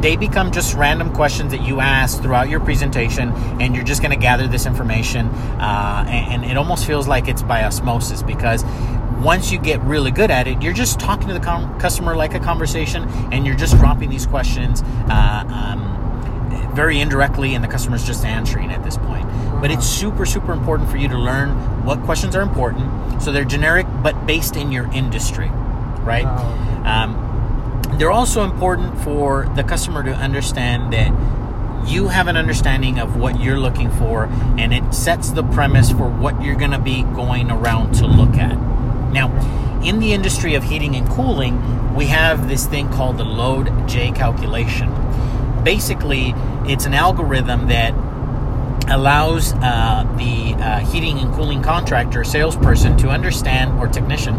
they become just random questions that you ask throughout your presentation, and you're just going to gather this information. Uh, and, and, it almost feels like it's by osmosis because once you get really good at it, you're just talking to the com- customer like a conversation, and you're just dropping these questions uh, um, very indirectly, and the customer's just answering at this point. But it's super, super important for you to learn what questions are important. So they're generic, but based in your industry, right? Oh, um, they're also important for the customer to understand that you have an understanding of what you're looking for, and it sets the premise for what you're going to be going around to look at. Now, in the industry of heating and cooling, we have this thing called the load J calculation. Basically, it's an algorithm that allows uh, the uh, heating and cooling contractor, salesperson, to understand, or technician,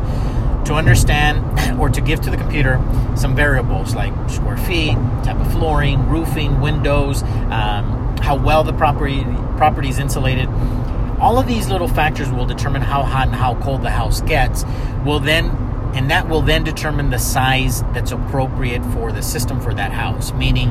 to understand or to give to the computer some variables like square feet, type of flooring, roofing, windows, um, how well the property property is insulated all of these little factors will determine how hot and how cold the house gets. Will then and that will then determine the size that's appropriate for the system for that house meaning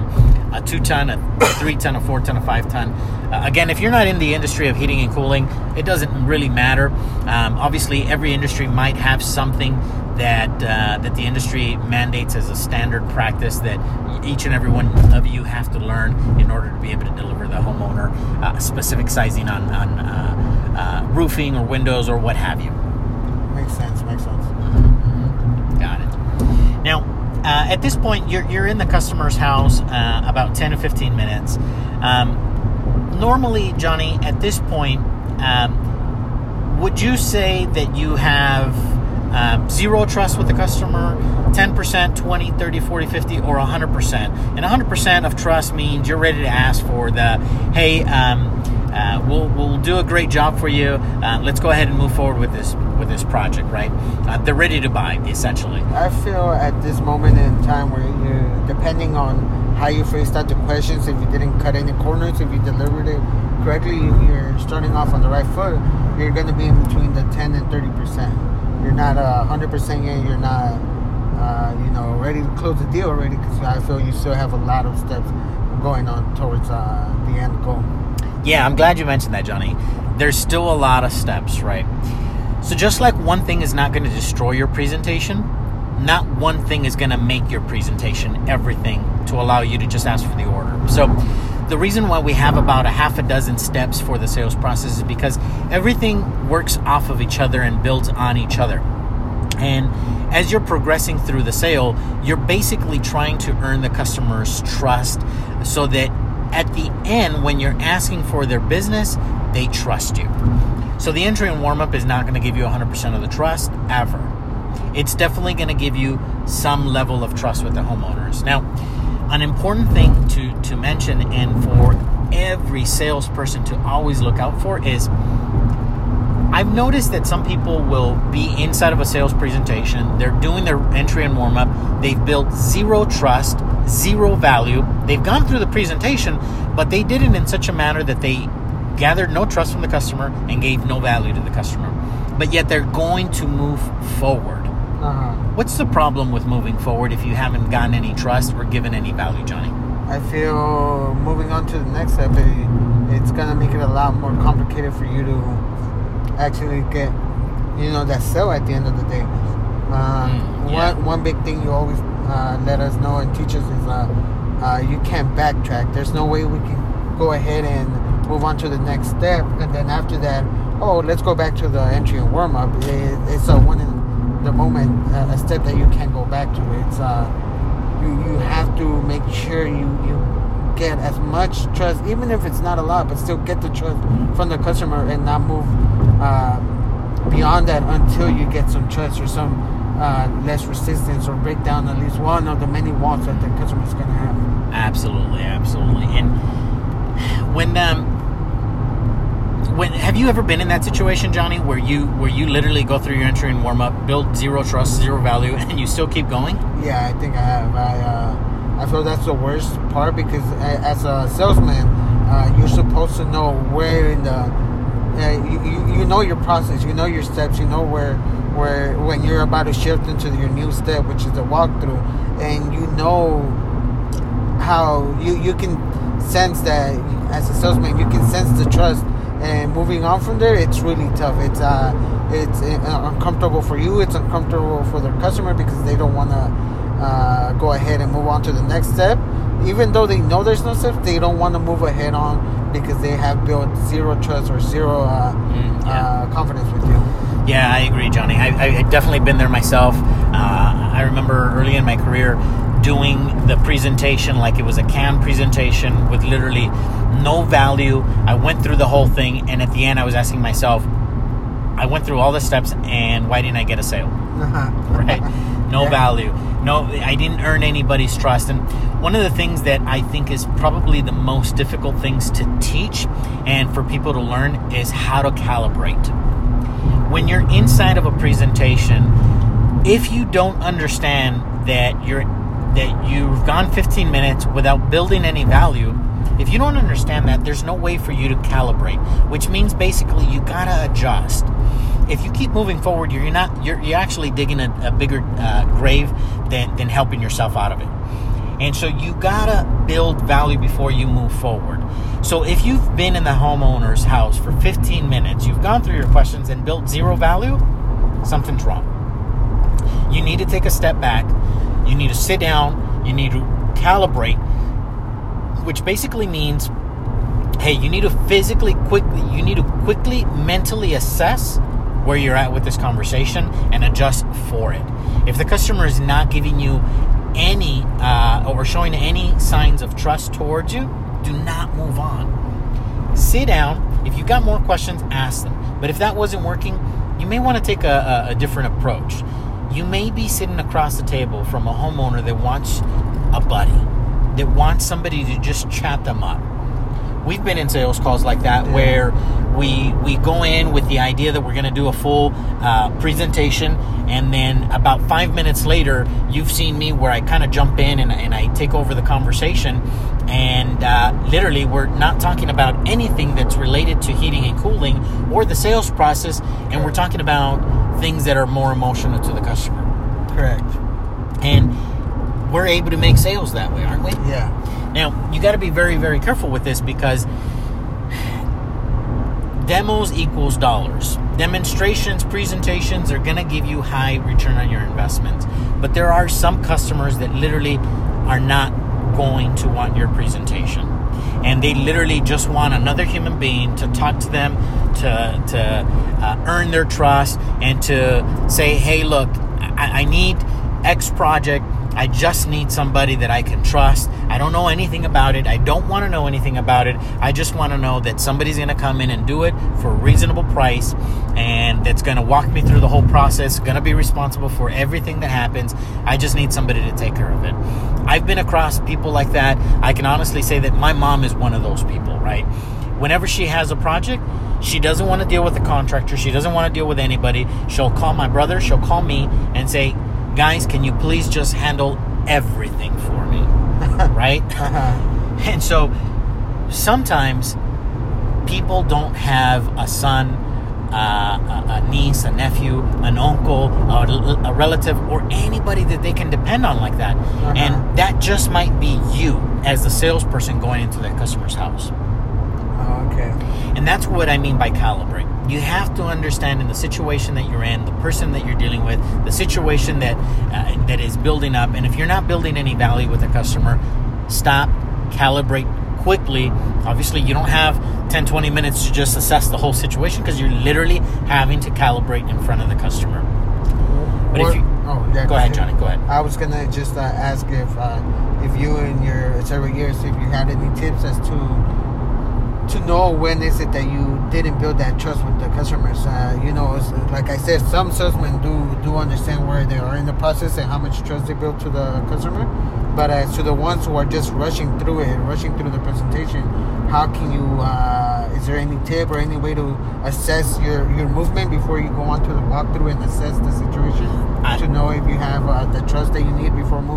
a two ton a three ton a four ton a five ton uh, again if you're not in the industry of heating and cooling it doesn't really matter um, obviously every industry might have something that uh, that the industry mandates as a standard practice that each and every one of you have to learn in order to be able to deliver the homeowner uh, specific sizing on, on uh, uh roofing or windows or what have you. Makes sense. Makes sense. Mm-hmm. Got it. Now, uh, at this point, you're you're in the customer's house uh, about ten to fifteen minutes. Um, normally, Johnny, at this point. Um, would you say that you have um, zero trust with the customer, 10%, 20, 30, 40, 50, or 100%. And 100% of trust means you're ready to ask for the, hey, um, uh, we'll, we'll do a great job for you. Uh, let's go ahead and move forward with this with this project, right? Uh, they're ready to buy, essentially. I feel at this moment in time where you, depending on how you phrased out the questions, if you didn't cut any corners, if you delivered it correctly, you're starting off on the right foot. You're going to be in between the 10 and 30 percent you're not uh, 100% yet. You're not, uh, you know, ready to close the deal already because I feel you still have a lot of steps going on towards uh, the end goal. Yeah, I'm glad you mentioned that, Johnny. There's still a lot of steps, right? So just like one thing is not going to destroy your presentation, not one thing is going to make your presentation everything to allow you to just ask for the order. So the reason why we have about a half a dozen steps for the sales process is because everything works off of each other and builds on each other. And as you're progressing through the sale, you're basically trying to earn the customer's trust so that at the end, when you're asking for their business, they trust you. So the entry and warm up is not going to give you 100% of the trust ever. It's definitely going to give you some level of trust with the homeowners. Now, an important thing to, to mention and for every salesperson to always look out for is I've noticed that some people will be inside of a sales presentation, they're doing their entry and warm up, they've built zero trust, zero value, they've gone through the presentation, but they did it in such a manner that they gathered no trust from the customer and gave no value to the customer. But yet they're going to move forward. Uh-huh. What's the problem with moving forward if you haven't gotten any trust or given any value, Johnny? I feel moving on to the next step, it, it's gonna make it a lot more complicated for you to actually get, you know, that sell at the end of the day. Uh, mm, yeah. One one big thing you always uh, let us know and teach us is uh, uh, you can't backtrack. There's no way we can go ahead and move on to the next step, and then after that oh, let's go back to the entry and warm up. It, it's a one in the moment, uh, a step that you can't go back to. It's uh, you you have to make sure you you get as much trust, even if it's not a lot, but still get the trust from the customer and not move uh, beyond that until you get some trust or some uh, less resistance or break down at least one of the many wants that the customer is going to have. Absolutely, absolutely. And when um, when have you ever been in that situation, Johnny, where you where you literally go through your entry and warm up, build zero trust, zero value, and you still keep going? Yeah, I think I have. I uh, I feel that's the worst part because as a salesman, uh, you're supposed to know where in the uh, you, you, know your process, you know your steps, you know where where when you're about to shift into your new step, which is the walkthrough, and you know how you you can sense that as a salesman, you can sense the trust, and moving on from there, it's really tough. It's uh it's uh, uncomfortable for you. It's uncomfortable for their customer because they don't want to uh, go ahead and move on to the next step. Even though they know there's no step, they don't want to move ahead on because they have built zero trust or zero uh, mm, yeah. uh, confidence with you. Yeah, I agree, Johnny. I, have definitely been there myself. Uh, I remember early in my career doing the presentation like it was a canned presentation with literally no value. I went through the whole thing, and at the end, I was asking myself, I went through all the steps, and why didn't I get a sale? Uh-huh. right? No yeah. value no, I didn't earn anybody's trust. And one of the things that I think is probably the most difficult things to teach and for people to learn is how to calibrate. When you're inside of a presentation, if you don't understand that you're that you've gone 15 minutes without building any value, if you don't understand that, there's no way for you to calibrate, which means basically you gotta adjust if you keep moving forward, you're not you're, you're actually digging a, a bigger uh, grave than than helping yourself out of it. And so you gotta build value before you move forward. So if you've been in the homeowner's house for 15 minutes, you've gone through your questions and built zero value, something's wrong. You need to take a step back. You need to sit down. You need to calibrate, which basically means, hey, you need to physically quickly, you need to quickly mentally assess where you're at with this conversation and adjust for it. If the customer is not giving you any uh, or showing any signs of trust towards you, do not move on. Sit down. If you've got more questions, ask them. But if that wasn't working, you may want to take a, a, a different approach. You may be sitting across the table from a homeowner that wants a buddy, that wants somebody to just chat them up we've been in sales calls like that yeah. where we we go in with the idea that we're going to do a full uh, presentation and then about five minutes later you've seen me where i kind of jump in and, and, i take over the conversation and uh, literally we're not talking about anything that's related to heating and cooling or the sales process and we're talking about things that are more emotional to the customer correct and we're able to make sales that way aren't we yeah now, you got to be very, very careful with this because demos equals dollars. Demonstrations, presentations are going to give you high return on your investment. But there are some customers that literally are not going to want your presentation. And they literally just want another human being to talk to them, to, to uh, earn their trust, and to say, hey, look, I, I need X project I just need somebody that I can trust. I don't know anything about it. I don't want to know anything about it. I just want to know that somebody's going to come in and do it for a reasonable price and that's going to walk me through the whole process, going to be responsible for everything that happens. I just need somebody to take care of it. I've been across people like that. I can honestly say that my mom is one of those people, right? Whenever she has a project, she doesn't want to deal with the contractor. She doesn't want to deal with anybody. She'll call my brother, she'll call me and say, guys, can you please just handle everything for me? right? Uh-huh. And so sometimes people don't have a son, uh, a, niece, a nephew, an uncle, a, a, relative, or anybody that they can depend on like that. Uh-huh. And that just might be you as the salesperson going into that customer's house. And that's what I mean by calibrate you have to understand in the situation that you're in, the person that you're dealing with, the situation that uh, that is building up, and if you're not building any value with a customer, stop, calibrate quickly. Obviously, you don't have 10, 20 minutes to just assess the whole situation because you're literally having to calibrate in front of the customer. But Or- if you oh, yeah, go ahead, Johnny, go ahead. I was gonna just uh, ask if uh, if you in your several years, if you had any tips as to to know when is it that you didn't build that trust with the customers. Uh, you know, like I said, some salesmen do do understand where they are in the process and how much trust they build to the customer. But as to the ones who are just rushing through it, rushing through the presentation, how can you? Uh, is there any tip or any way to assess your your movement before you go on to the walkthrough and assess the situation I- to know if you have uh, the trust that you need before moving?